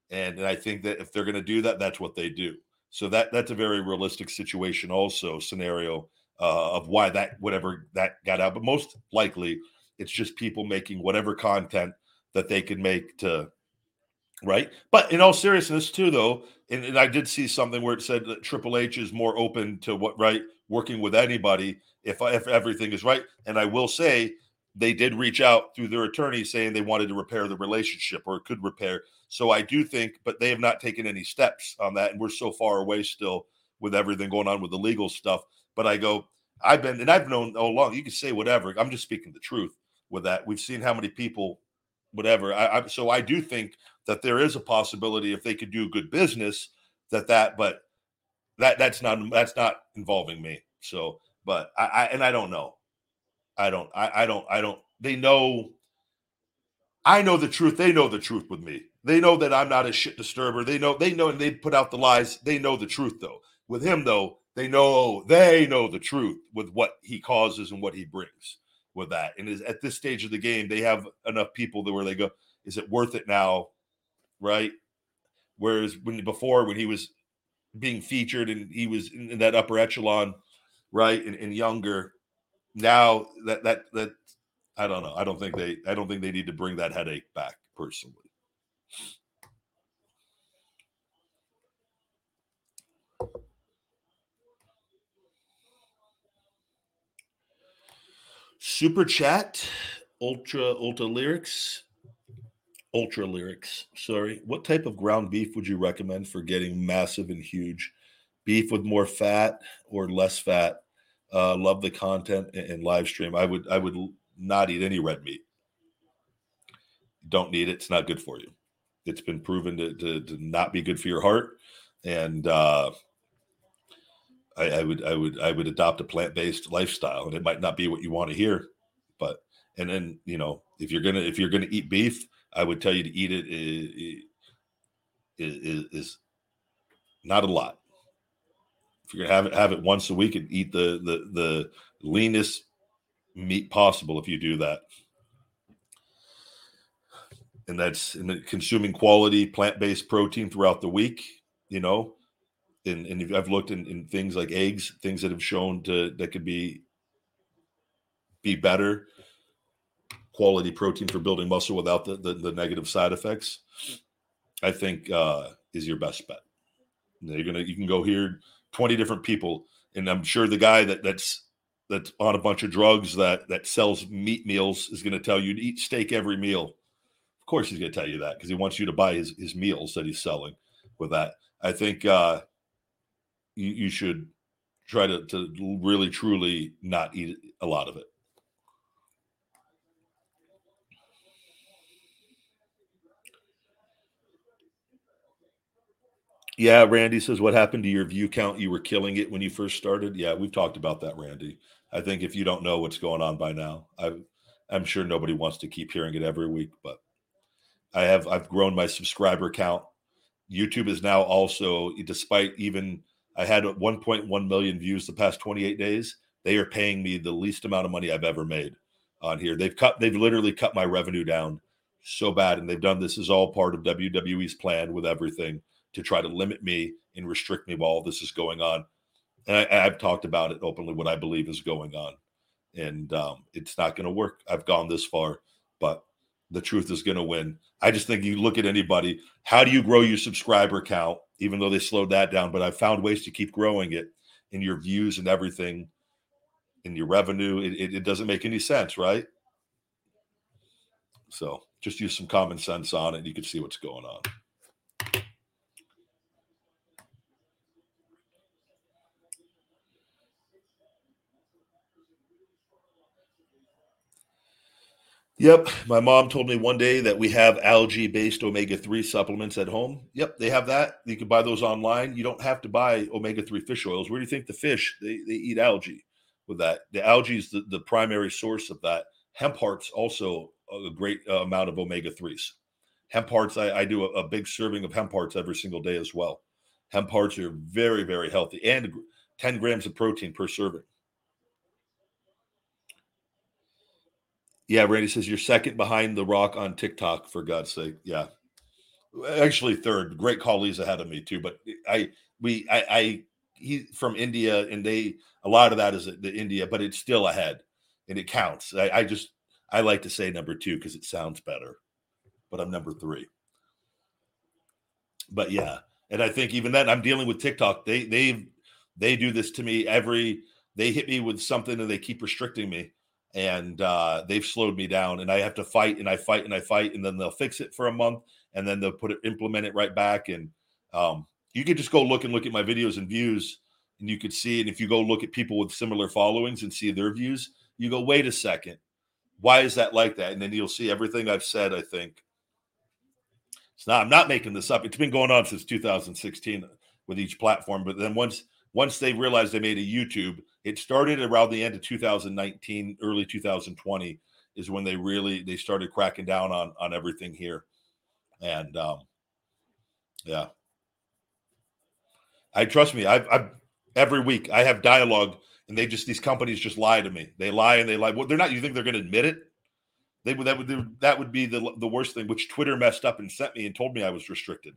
And, and I think that if they're going to do that, that's what they do. So that that's a very realistic situation, also scenario uh, of why that whatever that got out. But most likely, it's just people making whatever content that they can make to right. But in all seriousness, too, though, and, and I did see something where it said that Triple H is more open to what right working with anybody if if everything is right. And I will say they did reach out through their attorney saying they wanted to repair the relationship or could repair. So I do think, but they have not taken any steps on that, and we're so far away still with everything going on with the legal stuff. But I go, I've been, and I've known all along. You can say whatever. I'm just speaking the truth with that. We've seen how many people, whatever. I, I so I do think that there is a possibility if they could do good business that that, but that that's not that's not involving me. So, but I, I and I don't know. I don't. I, I don't. I don't. They know. I know the truth. They know the truth with me. They know that I'm not a shit disturber. They know. They know, and they put out the lies. They know the truth though. With him though, they know. They know the truth with what he causes and what he brings with that. And is at this stage of the game, they have enough people that where they go, is it worth it now? Right. Whereas when before, when he was being featured and he was in, that upper echelon, right, and, and younger, now that that that I don't know. I don't think they I don't think they need to bring that headache back personally. Super chat, ultra ultra lyrics, ultra lyrics. Sorry, what type of ground beef would you recommend for getting massive and huge? Beef with more fat or less fat? Uh, love the content and, and live stream. I would I would not eat any red meat. Don't need it. It's not good for you. It's been proven to, to, to not be good for your heart. And uh, I, I would I would I would adopt a plant based lifestyle, and it might not be what you want to hear, but and then you know if you're gonna if you're gonna eat beef, I would tell you to eat it is, is, is not a lot. If you're gonna have it have it once a week and eat the the the leanest meat possible, if you do that, and that's and consuming quality plant based protein throughout the week, you know, and, and I've looked in, in things like eggs, things that have shown to that could be be better quality protein for building muscle without the, the, the negative side effects, I think uh, is your best bet. You're gonna you can go here 20 different people, and I'm sure the guy that that's that's on a bunch of drugs that that sells meat meals is going to tell you to eat steak every meal. Of course, he's going to tell you that because he wants you to buy his his meals that he's selling with that. I think uh, you, you should try to, to really truly not eat a lot of it. Yeah, Randy says, What happened to your view count? You were killing it when you first started. Yeah, we've talked about that, Randy. I think if you don't know what's going on by now, i am sure nobody wants to keep hearing it every week, but I have I've grown my subscriber count. YouTube is now also, despite even I had 1.1 million views the past 28 days. They are paying me the least amount of money I've ever made on here. They've cut, they've literally cut my revenue down so bad, and they've done this is all part of WWE's plan with everything to try to limit me and restrict me while all this is going on. And I, have talked about it openly what I believe is going on, and um, it's not going to work. I've gone this far, but the truth is going to win. I just think you look at anybody. How do you grow your subscriber count? Even though they slowed that down, but I've found ways to keep growing it in your views and everything, in your revenue. It, it, it doesn't make any sense, right? So just use some common sense on it. And you can see what's going on. Yep. My mom told me one day that we have algae based omega 3 supplements at home. Yep. They have that. You can buy those online. You don't have to buy omega 3 fish oils. Where do you think the fish, they, they eat algae with that? The algae is the, the primary source of that. Hemp hearts also a great uh, amount of omega 3s. Hemp hearts, I, I do a, a, big serving of hemp hearts every single day as well. Hemp hearts are very, very healthy and 10 grams of protein per serving. Yeah, Randy says you're second behind the Rock on TikTok for God's sake. Yeah, actually third. Great Khali's ahead of me too, but I we I, I he from India and they a lot of that is the India, but it's still ahead and it counts. I, I just I like to say number two because it sounds better, but I'm number three. But yeah, and I think even then I'm dealing with TikTok. They they they do this to me every. They hit me with something and they keep restricting me and uh, they've slowed me down and i have to fight and i fight and i fight and then they'll fix it for a month and then they'll put it implement it right back and um, you could just go look and look at my videos and views and you could see and if you go look at people with similar followings and see their views you go wait a second. Why is that like that? And then you'll see everything i've said i think. It's not i'm not making this up. It's been going on since 2016 with each platform but then once once they realized they made a youtube it started around the end of 2019 early 2020 is when they really they started cracking down on on everything here. And um yeah. I trust me i've, I've every week i have dialogue and they just these companies just lie to me. They lie and they lie. Well they're not you think they're going to admit it? They would that would that would be the the worst thing which twitter messed up and sent me and told me i was restricted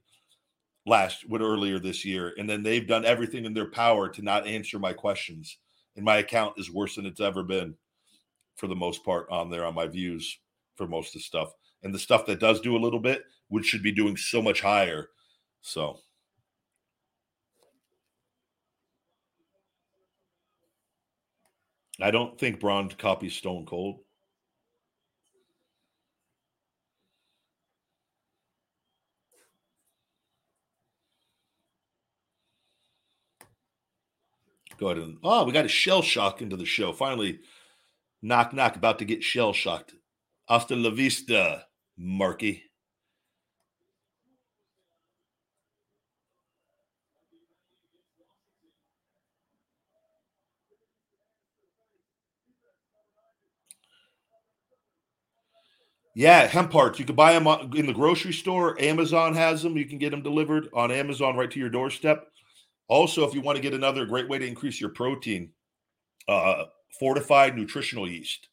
last what earlier this year. And then they've done everything in their power to not answer my questions and my account is worse than it's ever been for the most part on there on my views for most of the stuff. And the stuff that does do a little bit, which should be doing so much higher. So I don't think Braun copies Stone Cold. Go ahead and oh, we got a shell shock into the show. Finally, knock knock, about to get shell shocked. Hasta la vista, Marky. Yeah, hemp hearts. You can buy them in the grocery store. Amazon has them. You can get them delivered on Amazon right to your doorstep. Also, if you want to get another great way to increase your protein, uh, fortified nutritional yeast,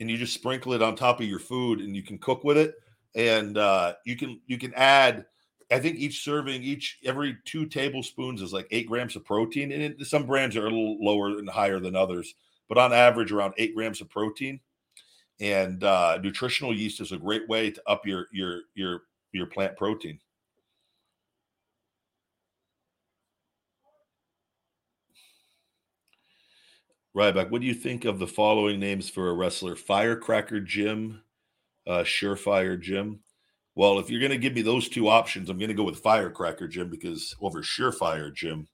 and you just sprinkle it on top of your food, and you can cook with it. And uh, you can you can add. I think each serving, each every two tablespoons is like eight grams of protein in it. Some brands are a little lower and higher than others, but on average, around eight grams of protein and uh, nutritional yeast is a great way to up your your your your plant protein. Ryback, what do you think of the following names for a wrestler? Firecracker Jim, uh, Surefire Jim. Well, if you're going to give me those two options, I'm going to go with Firecracker Jim because over Surefire Jim.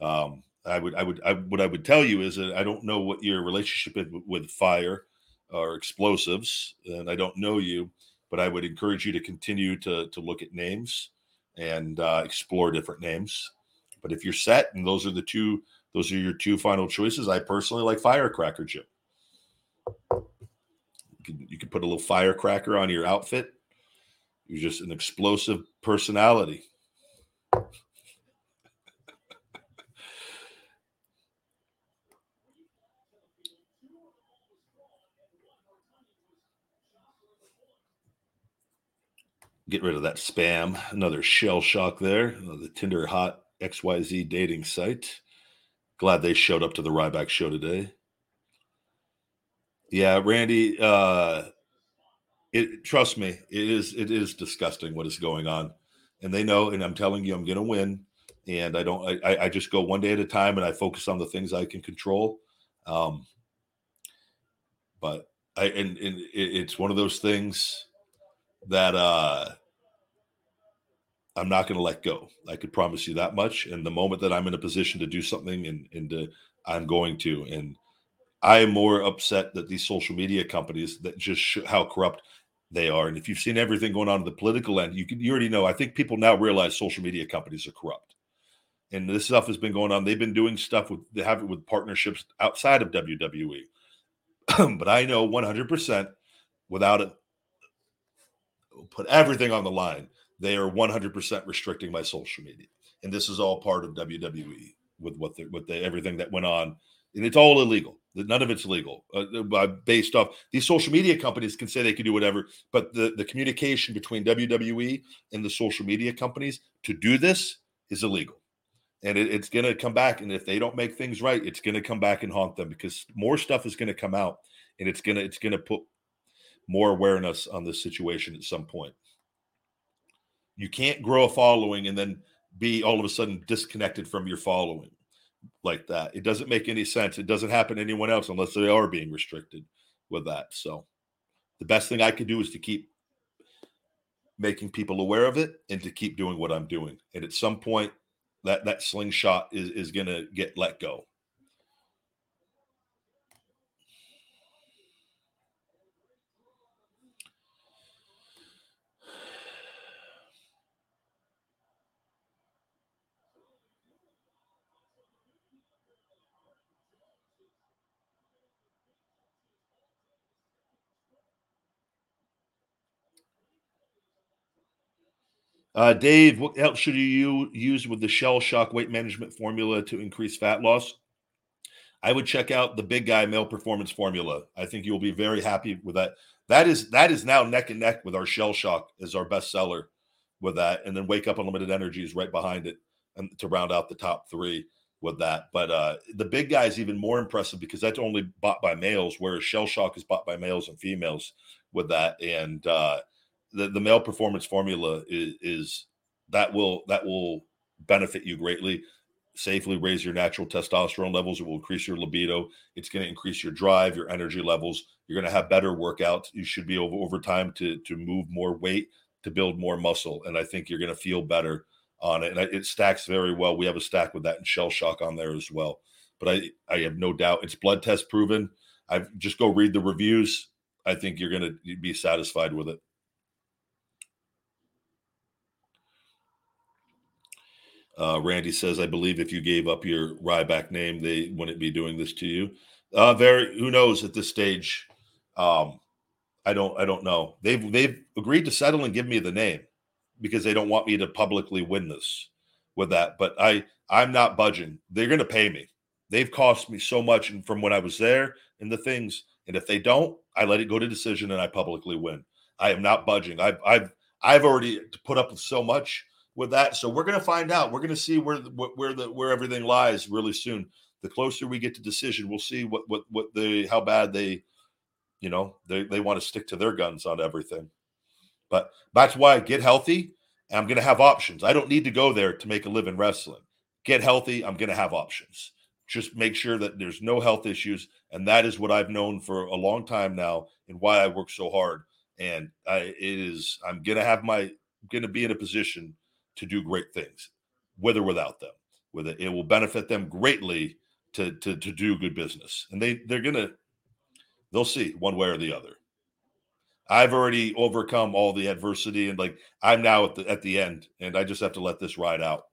Um, I would, I would, I, what I would tell you is that I don't know what your relationship is with fire or explosives, and I don't know you, but I would encourage you to continue to to look at names and uh, explore different names. But if you're set and those are the two, those are your two final choices. I personally like Firecracker chip. You can, you can put a little firecracker on your outfit. You're just an explosive personality. get rid of that spam. Another shell shock there. Uh, the Tinder hot XYZ dating site. Glad they showed up to the Ryback show today. Yeah, Randy, uh it trust me, it is it is disgusting what is going on. And they know, and I'm telling you, I'm gonna win. And I don't I, I just go one day at a time and I focus on the things I can control. Um but I and, and it's one of those things that uh I'm not going to let go. I could promise you that much. And the moment that I'm in a position to do something, and and to, I'm going to. And I am more upset that these social media companies that just sh- how corrupt they are. And if you've seen everything going on in the political end, you can you already know. I think people now realize social media companies are corrupt. And this stuff has been going on. They've been doing stuff with they have it with partnerships outside of WWE. but I know 100% without it put everything on the line. They are 100% restricting my social media, and this is all part of WWE with what with the, everything that went on, and it's all illegal. None of it's legal. Uh, uh based off these social media companies can say they can do whatever, but the the communication between WWE and the social media companies to do this is illegal and it, it's going to come back. And if they don't make things right, it's going to come back and haunt them because more stuff is going to come out, and it's going to it's going to put more awareness on this situation at some point. You can't grow a following and then be all of a sudden disconnected from your following like that. It doesn't make any sense. It doesn't happen to anyone else unless they are being restricted with that. So the best thing I could do is to keep making people aware of it and to keep doing what I'm doing. And at some point that that slingshot is is going to get let go. Uh, Dave, what else should you use with the Shell Shock weight management formula to increase fat loss? I would check out the Big Guy Male Performance Formula. I think you'll be very happy with that. That is that is now neck and neck with our Shell Shock as our best seller with that, and then Wake Up Unlimited Energy is right behind it, and to round out the top three with that. But uh, the Big Guy is even more impressive because that's only bought by males, whereas Shell Shock is bought by males and females with that, and uh, the, the male performance formula is, is that will that will benefit you greatly safely raise your natural testosterone levels. It will increase your libido. It's going to increase your drive, your energy levels. You're going to have better workouts. You should be able over time to to move more weight to build more muscle, and I think you're going to feel better on it. And it stacks very well. We have a stack with that and Shell Shock on there as well. But I I have no doubt it's blood test proven. I just go read the reviews. I think you're going to be satisfied with it. Uh, Randy says, I believe if you gave up your Ryback name, they wouldn't be doing this to you. Uh, very, who knows at this stage? Um, I don't I don't know. They've they've agreed to settle and give me the name because they don't want me to publicly win this with that. But I I'm not budging. They're going to pay me. They've cost me so much from when I was there and the things. And if they don't, I let it go to decision and I publicly win. I am not budging. I've I've I've already put up with so much with that. So we're going to find out. We're going to see where where the where everything lies really soon. The closer we get to decision, we'll see what what what they how bad they, you know, they they want to stick to their guns on everything. But that's why I get healthy. I'm going to have options. I don't need to go there to make a living wrestling. Get healthy. I'm going to have options. Just make sure that there's no health issues, and that is what I've known for a long time now, and why I work so hard. And I, it is I'm going to have my going to be in a position to do great things, with or without them. With it, it will benefit them greatly to to to do good business, and they they're gonna they'll see one way or the other. I've already overcome all the adversity, and like I'm now at the at the end, and I just have to let this ride out.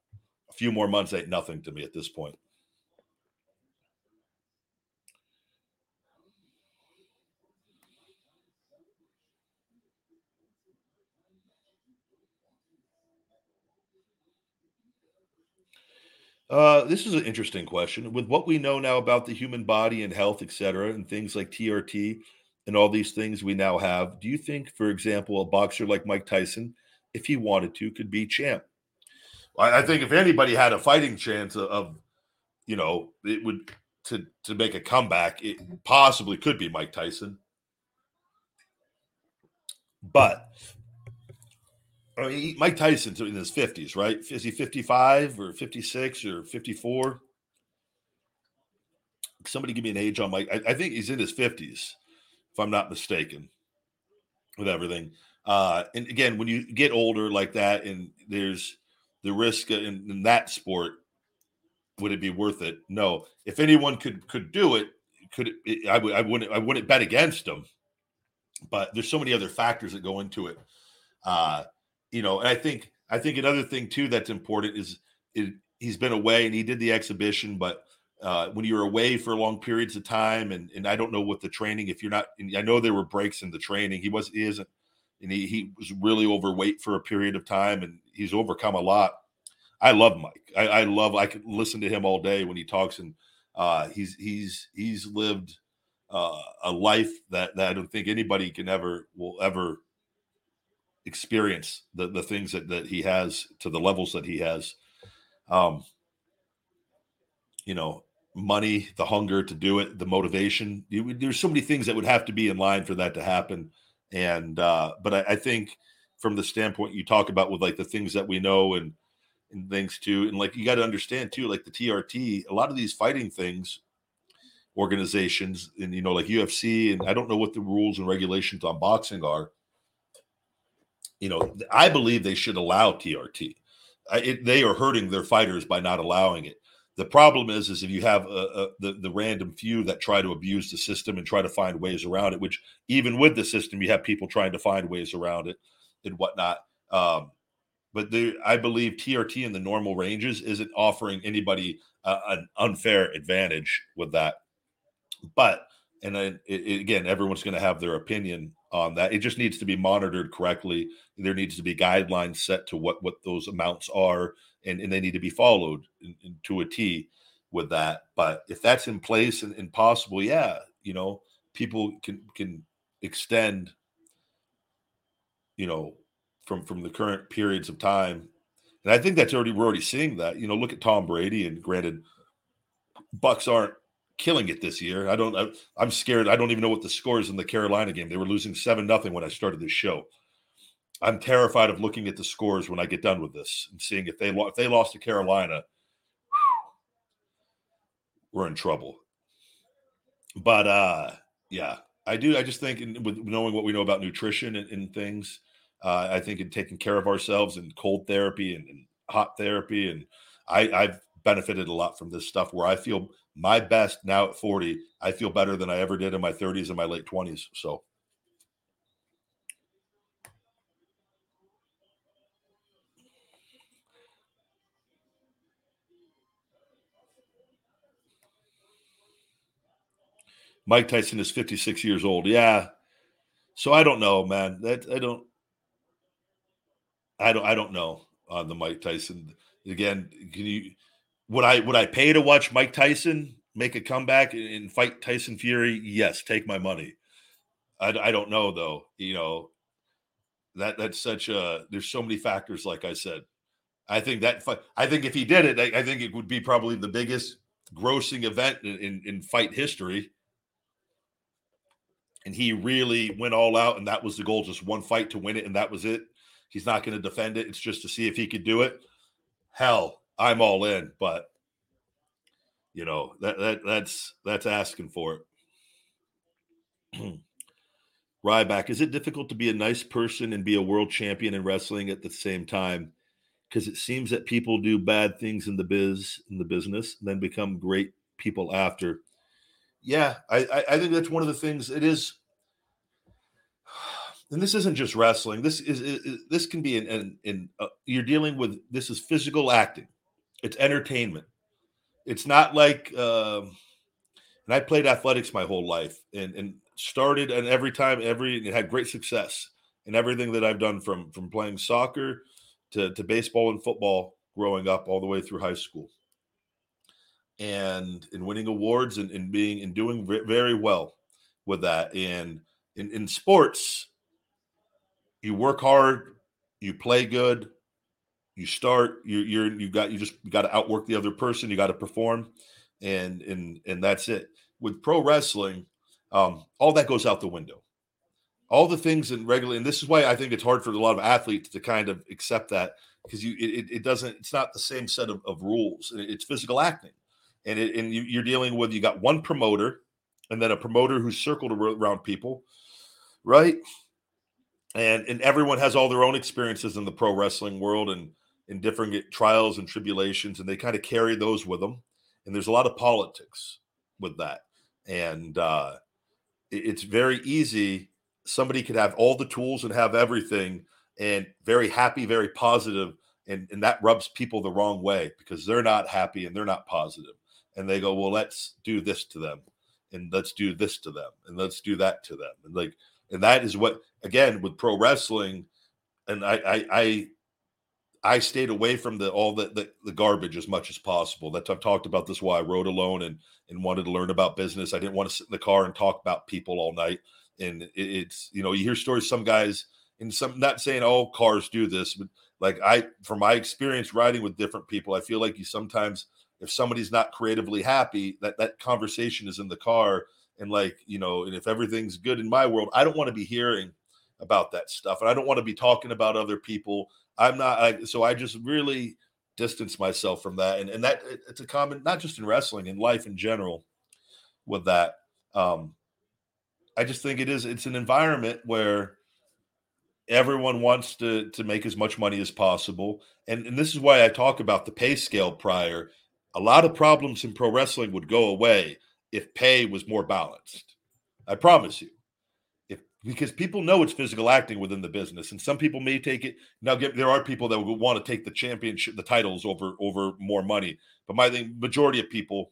A few more months ain't nothing to me at this point. Uh, this is an interesting question. With what we know now about the human body and health, et cetera, and things like TRT and all these things we now have, do you think, for example, a boxer like Mike Tyson, if he wanted to, could be champ? I, I think if anybody had a fighting chance of, of, you know, it would to to make a comeback, it possibly could be Mike Tyson. But I mean, Mike Tyson's in his 50s, right? Is he 55 or 56 or 54? Somebody give me an age on Mike. I, I think he's in his 50s, if I'm not mistaken, with everything. Uh, and again, when you get older like that, and there's the risk in, in that sport, would it be worth it? No. If anyone could could do it, could it, I would I wouldn't I wouldn't bet against him. But there's so many other factors that go into it. Uh, you know, and I think I think another thing too that's important is, he's been away and he did the exhibition, but uh, when you're away for long periods of time, and and I don't know what the training, if you're not, I know there were breaks in the training. He was he isn't, and he he was really overweight for a period of time, and he's overcome a lot. I love Mike. I, I love. I could listen to him all day when he talks, and uh, he's he's he's lived uh, a life that that I don't think anybody can ever will ever experience the the things that that he has to the levels that he has. Um you know money the hunger to do it the motivation. There's so many things that would have to be in line for that to happen. And uh but I, I think from the standpoint you talk about with like the things that we know and and things too and like you got to understand too like the trt a lot of these fighting things organizations and you know like ufc and i don't know what the rules and regulations on boxing are you know, I believe they should allow TRT. I, it, they are hurting their fighters by not allowing it. The problem is, is if you have a, a, the the random few that try to abuse the system and try to find ways around it, which even with the system, you have people trying to find ways around it and whatnot. Um, but there, I believe TRT in the normal ranges isn't offering anybody uh, an unfair advantage with that. But and it, it, again, everyone's going to have their opinion on that. It just needs to be monitored correctly. There needs to be guidelines set to what what those amounts are, and, and they need to be followed in, in, to a T with that. But if that's in place and, and possible, yeah, you know, people can can extend, you know, from from the current periods of time, and I think that's already we're already seeing that. You know, look at Tom Brady, and granted, Bucks aren't killing it this year. I don't. I, am scared. I don't even know what the score is in the Carolina game. They were losing seven nothing when I started this show. I'm terrified of looking at the scores when I get done with this and seeing if they if they lost to Carolina, we're in trouble. But uh, yeah, I do. I just think in, with knowing what we know about nutrition and, and things, uh, I think in taking care of ourselves and cold therapy and, and hot therapy, and I, I've benefited a lot from this stuff where I feel my best now at 40. I feel better than I ever did in my 30s and my late 20s. So. Mike Tyson is 56 years old. Yeah. So I don't know, man. That I don't. I don't. I don't know on the Mike Tyson again. Can you? Would I? Would I pay to watch Mike Tyson make a comeback and fight Tyson Fury? Yes, take my money. I, I don't know though. You know, that that's such a. There's so many factors. Like I said, I think that. I think if he did it, I, I think it would be probably the biggest grossing event in, in, in fight history and he really went all out and that was the goal just one fight to win it and that was it he's not going to defend it it's just to see if he could do it hell i'm all in but you know that, that that's that's asking for it ryback is it difficult to be a nice person and be a world champion in wrestling at the same time because it seems that people do bad things in the biz in the business and then become great people after yeah, I, I think that's one of the things. It is, and this isn't just wrestling. This is, is this can be in, in, uh, you're dealing with. This is physical acting. It's entertainment. It's not like. Um, and I played athletics my whole life, and and started and every time every it had great success in everything that I've done from from playing soccer to to baseball and football growing up all the way through high school and in winning awards and, and being and doing very well with that. And in, in sports, you work hard, you play good, you start, you, you're you got you just got to outwork the other person, you got to perform, and and and that's it. With pro wrestling, um, all that goes out the window. All the things in regular, and this is why I think it's hard for a lot of athletes to kind of accept that because you it, it doesn't it's not the same set of, of rules. It's physical acting and it, and you, are dealing with you got one promoter and then a promoter who's circled around people, right? And and everyone has all their own experiences in the pro wrestling world and in different trials and tribulations, and they kind of carry those with them. And there's a lot of politics with that, and uh, it, it's very easy. Somebody could have all the tools and have everything, and very happy, very positive, and and that rubs people the wrong way because they're not happy and they're not positive and they go, well, let's do this to them, and let's do this to them, and let's do that to them, and like, and that is what again with pro wrestling, and I I I, I stayed away from the all the, the, the garbage as much as possible. That I've talked about this why I rode alone and and wanted to learn about business. I didn't want to sit in the car and talk about people all night. And it, it's you know you hear stories some guys and some not saying all cars do this, but like I from my experience riding with different people, I feel like you sometimes if somebody's not creatively happy, that that conversation is in the car. And like, you know, and if everything's good in my world, I don't want to be hearing about that stuff. And I don't want to be talking about other people. I'm not I, so I just really distance myself from that. And and that it's a common not just in wrestling, in life in general with that. Um I just think it is it's an environment where everyone wants to to make as much money as possible and and this is why i talk about the pay scale prior a lot of problems in pro wrestling would go away if pay was more balanced. I promise you. Because people know it's physical acting within the business, and some people may take it. Now, there are people that would want to take the championship, the titles over over more money. But my the majority of people,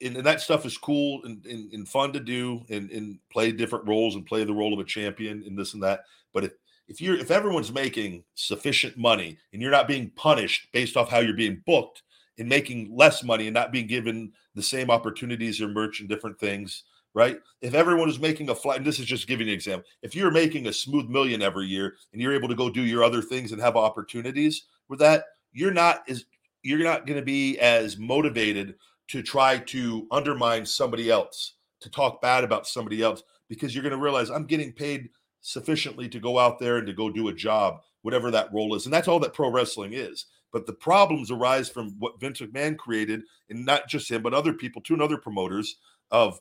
and, and that stuff is cool and, and, and fun to do, and, and play different roles and play the role of a champion and this and that. But if if you're if everyone's making sufficient money and you're not being punished based off how you're being booked and making less money and not being given the same opportunities or merch and different things, right? If everyone is making a flat, and this is just giving an example, if you're making a smooth million every year and you're able to go do your other things and have opportunities with that, you're not as you're not going to be as motivated to try to undermine somebody else, to talk bad about somebody else, because you're going to realize I'm getting paid sufficiently to go out there and to go do a job, whatever that role is. And that's all that pro wrestling is. But the problems arise from what Vince McMahon created, and not just him, but other people too, and other promoters of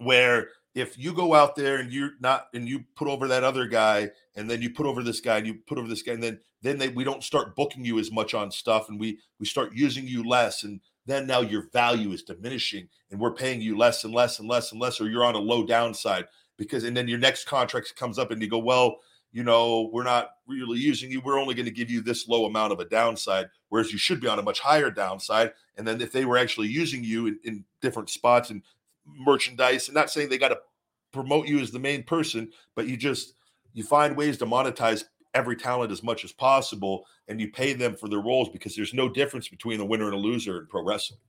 where if you go out there and you're not and you put over that other guy and then you put over this guy and you put over this guy and then then they we don't start booking you as much on stuff and we we start using you less and then now your value is diminishing and we're paying you less and less and less and less or you're on a low downside because and then your next contract comes up and you go well you know, we're not really using you. We're only going to give you this low amount of a downside, whereas you should be on a much higher downside. And then if they were actually using you in, in different spots and merchandise, and not saying they got to promote you as the main person, but you just you find ways to monetize every talent as much as possible and you pay them for their roles because there's no difference between a winner and a loser in pro wrestling.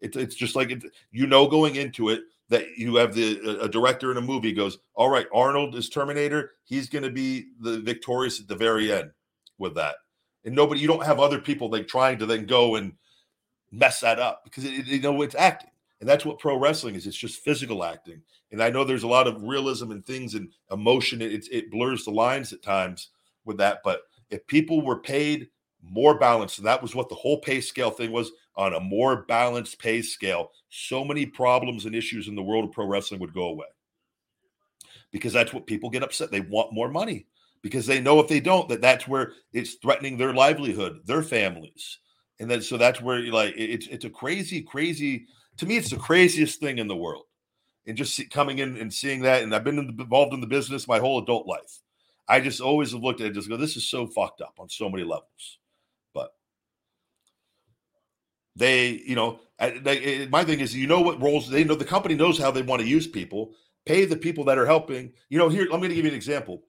It, it's just like it, you know going into it that you have the a director in a movie goes, all right, Arnold is Terminator. He's going to be the victorious at the very end with that, and nobody you don't have other people like trying to then go and mess that up because it, you know it's acting, and that's what pro wrestling is. It's just physical acting, and I know there's a lot of realism and things and emotion. It, it blurs the lines at times with that, but if people were paid more balanced, and that was what the whole pay scale thing was on a more balanced pay scale, so many problems and issues in the world of pro wrestling would go away. Because that's what people get upset. They want more money because they know if they don't, that that's where it's threatening their livelihood, their families. And then so that's where like it's it's a crazy, crazy. To me, it's the craziest thing in the world. And just see, coming in and seeing that, and I've been involved in the business my whole adult life. I just always have looked at it, just go, this is so fucked up on so many levels But they, you know, they, eh, my thing is, you know what roles they know. The company knows how they want to use people. Pay the people that are helping. You know, here I'm going to give you an example.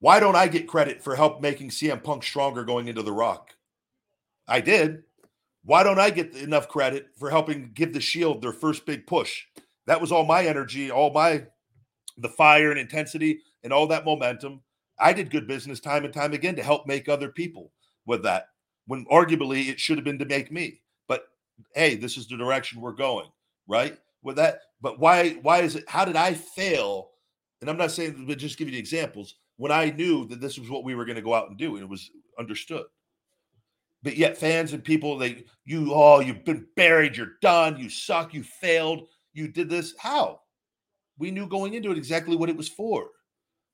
Why don't I get credit for help making CM Punk stronger going into The Rock? I did. Why don't I get enough credit for helping give the Shield their first big push? That was all my energy, all my the fire and intensity and all that momentum. I did good business time and time again to help make other people with that when arguably it should have been to make me. But hey, this is the direction we're going, right? With that, but why why is it how did I fail? And I'm not saying but just give you examples when I knew that this was what we were going to go out and do, and it was understood. But yet fans and people, they you oh, you've been buried, you're done, you suck, you failed, you did this. How? We knew going into it exactly what it was for.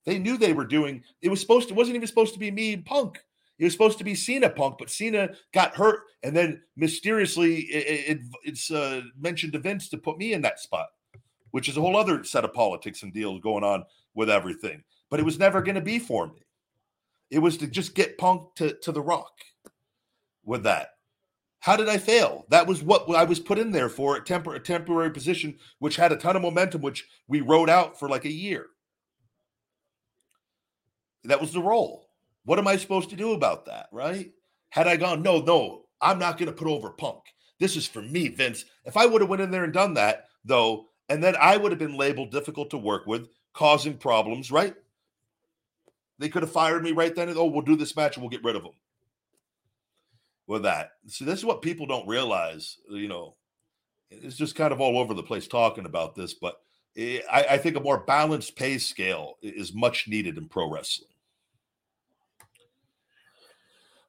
They knew they were doing it was supposed to, it wasn't even supposed to be me and punk. It was supposed to be Cena Punk, but Cena got hurt, and then mysteriously it, it, it's uh, mentioned events to put me in that spot, which is a whole other set of politics and deals going on with everything. But it was never going to be for me. It was to just get Punk to, to the Rock with that. How did I fail? That was what I was put in there for a, tempor- a temporary position, which had a ton of momentum, which we rode out for like a year. That was the role. What am I supposed to do about that? Right? Had I gone, no, no, I'm not going to put over Punk. This is for me, Vince. If I would have went in there and done that, though, and then I would have been labeled difficult to work with, causing problems, right? They could have fired me right then. And, oh, we'll do this match and we'll get rid of them. With that, so this is what people don't realize. You know, it's just kind of all over the place talking about this, but I, I think a more balanced pay scale is much needed in pro wrestling.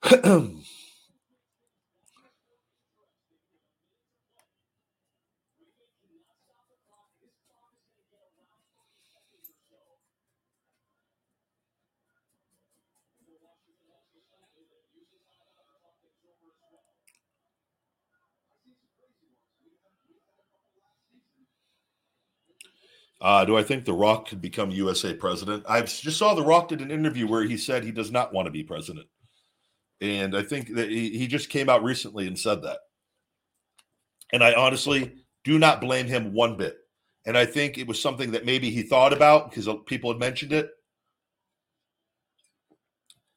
Uh, do I think The Rock could become USA president? I just saw The Rock did an interview where he said he does not want to be president. And I think that he, he just came out recently and said that. And I honestly do not blame him one bit. And I think it was something that maybe he thought about because people had mentioned it.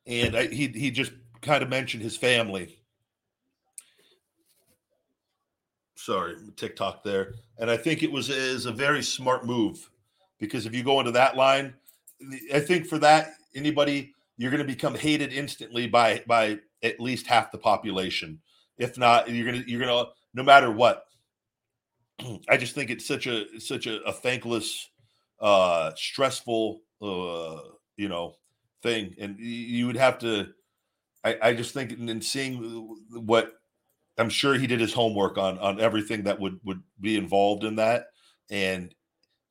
And I, he he just kind of mentioned his family. Sorry, TikTok there. And I think it was is a very smart move because if you go into that line, I think for that anybody you're going to become hated instantly by by at least half the population. If not, you're gonna you're gonna no matter what. I just think it's such a such a, a thankless, uh, stressful, uh, you know, thing, and you would have to. I, I just think and seeing what I'm sure he did his homework on on everything that would would be involved in that, and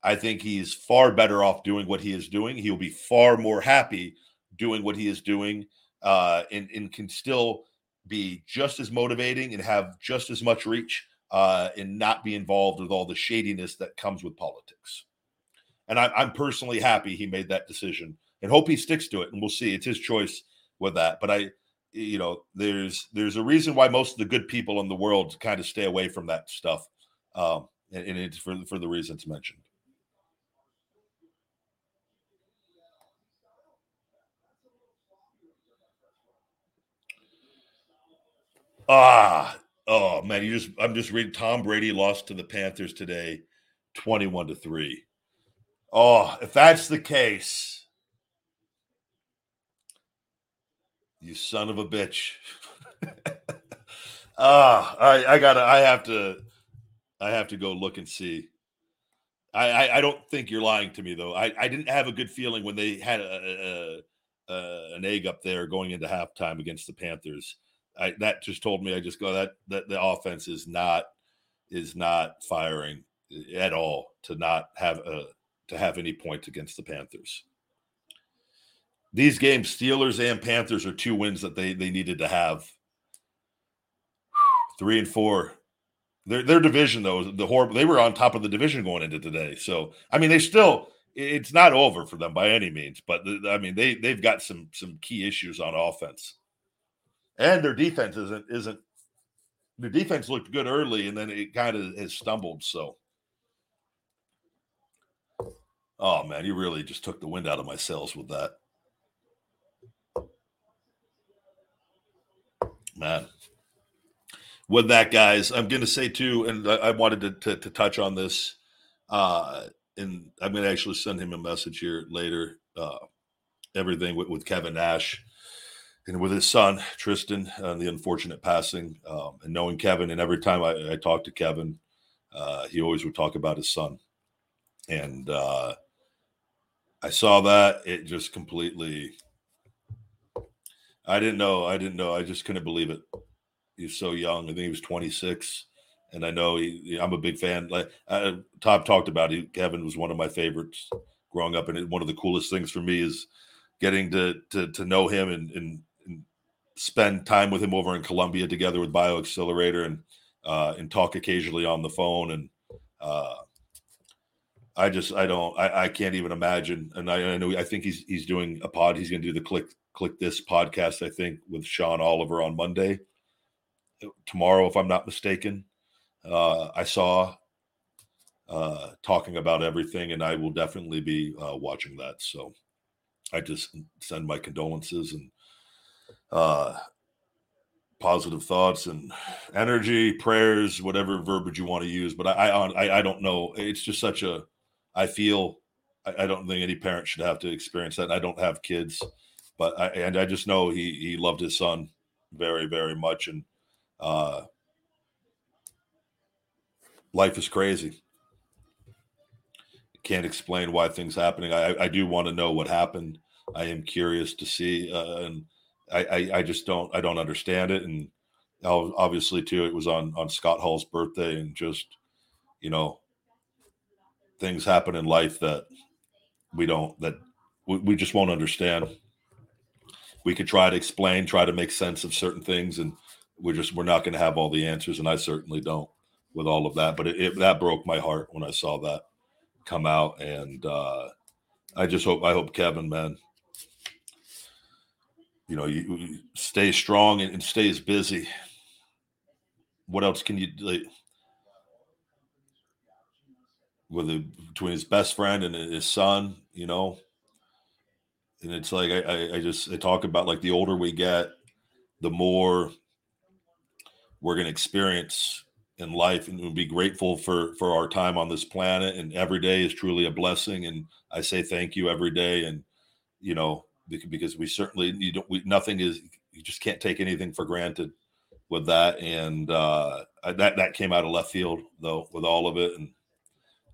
I think he's far better off doing what he is doing. He'll be far more happy doing what he is doing uh, and, and can still be just as motivating and have just as much reach uh, and not be involved with all the shadiness that comes with politics. And I, I'm personally happy he made that decision and hope he sticks to it. And we'll see. It's his choice with that. But I, you know, there's there's a reason why most of the good people in the world kind of stay away from that stuff. Um, and, and it's for for the reasons mentioned. Ah, oh man, you just I'm just reading Tom Brady lost to the Panthers today, 21 to 3. Oh, if that's the case, you son of a bitch. Ah, I, I gotta I have to I have to go look and see. I, I, I don't think you're lying to me though. I, I didn't have a good feeling when they had a, a, a, an egg up there going into halftime against the Panthers. I, that just told me I just go that that the offense is not is not firing at all to not have a to have any points against the Panthers. These games, Steelers and Panthers, are two wins that they they needed to have. Three and four. Their their division though, the horrible they were on top of the division going into today. So I mean, they still it's not over for them by any means, but I mean they they've got some some key issues on offense and their defense isn't isn't their defense looked good early and then it kind of has stumbled so oh man you really just took the wind out of my sails with that man with that guys i'm going to say too and i, wanted to, to, to, touch on this uh and i'm going to actually send him a message here later uh everything with, with kevin nash and with his son Tristen, uh, the unfortunate passing, um, and knowing Kevin, and every time I, I talked to Kevin, uh, he always would talk about his son, and uh, I saw that it just completely. I didn't know. I didn't know. I just couldn't believe it. He's so young. I think he was 26, and I know he. I'm a big fan. Like uh, Todd talked about, he, Kevin was one of my favorites growing up, and one of the coolest things for me is getting to to to know him and and spend time with him over in Colombia together with BioXcellerator and uh, and talk occasionally on the phone. And uh, I just I don't I, I can't even imagine. And I, I, know I think he's he's doing a pod. He's going to do the Kliq Kliq This podcast. I think with Sean Oliver on Monday tomorrow, if I'm not mistaken. Uh, I saw uh, talking about everything, and I will definitely be uh, watching that. So I just send my condolences and uh, positive thoughts and energy, prayers, whatever verbiage you want to use. But I, I, I don't know. It's just such a. I feel. I, I don't think any parent should have to experience that. And I don't have kids, but I and I just know he he loved his son very very much, and uh, life is crazy. Can't explain why things happening. I I do want to know what happened. I am curious to see uh, and I, I, I just don't I don't understand it. And obviously too, it was on on Scott Hall's birthday, and just you know things happen in life that we don't that we, we just won't understand. We could try to explain, try to make sense of certain things, and we're just we're not going to have all the answers, and I certainly don't with all of that. But it, it, that broke my heart when I saw that come out, and uh, I just hope I hope Kevin, man, you know, you, you stay strong and, and stays busy. What else can you like? With between his best friend and his son, you know, and it's like I, I, just I talk about like the older we get, the more we're going to experience in life and we be grateful for for our time on this planet. And every day is truly a blessing and i say thank you every day. And you know because we certainly you don't we, nothing is you just can't take anything for granted with that. And uh, that that came out of left field though with all of it. And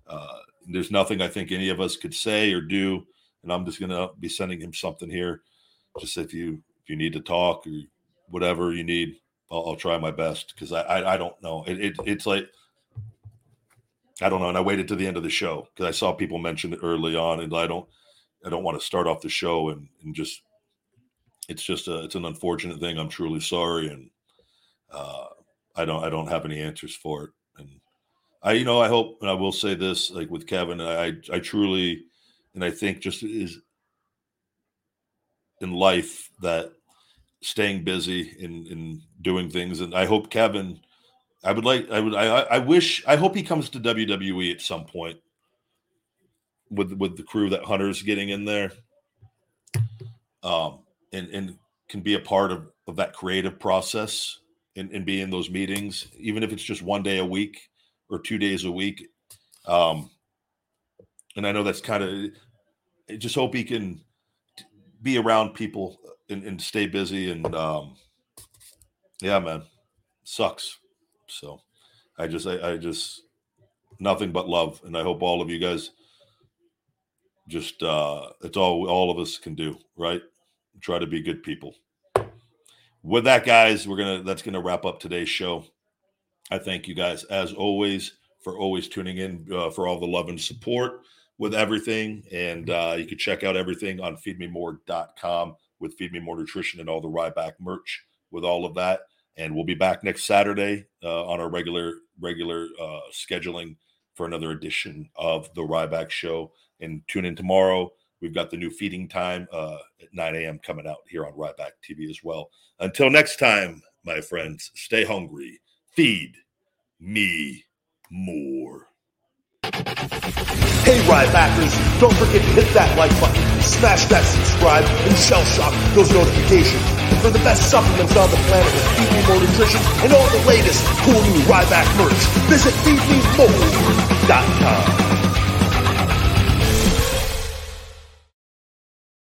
uh, there's nothing I think any of us could say or do and I'm just gonna be sending him something here just if you if you need to talk or whatever you need I'll, I'll try my best because I, I, I don't know it, it it's like I don't know and I waited to the end of the show because I saw people mention it early on and I don't I don't want to start off the show and, and just it's just a it's an unfortunate thing. I'm truly sorry, and uh, I don't I don't have any answers for it. And I you know I hope and I will say this like with Kevin, I I truly and I think just is in life that staying busy and, and doing things and I hope Kevin I would like. I would. I. I wish. I hope he comes to WWE at some point with with the crew that Hunter's getting in there, um, and and can be a part of of that creative process and, and be in those meetings, even if it's just one day a week or two days a week. Um, and I know that's kind of. Just hope he can be around people and, and stay busy and um, yeah, man, sucks. So I just, I, I just, nothing but love. And I hope all of you guys just, uh, it's all, all of us can do, right? Try to be good people. With that, guys, we're to, that's to wrap up today's show. I thank you guys as always for always tuning in uh, for all the love and support with everything. And uh, you can check out everything on feedmemore.com with Feed Me More Nutrition and all the Ryback merch with all of that and we'll be back next Saturday uh, on our regular regular uh, scheduling for another edition of the Ryback Show. And tune in tomorrow. We've got the new feeding time uh, at 9 a.m. coming out here on Ryback TV as well. Until next time, my friends, stay hungry. Feed me more. Hey, Rybackers, don't forget to hit that like button, smash that subscribe, and shell shock those notifications for the best supplements on the planet with Feed Me More Nutrition and all the latest cool new Ryback merch. Visit feedmemore.com.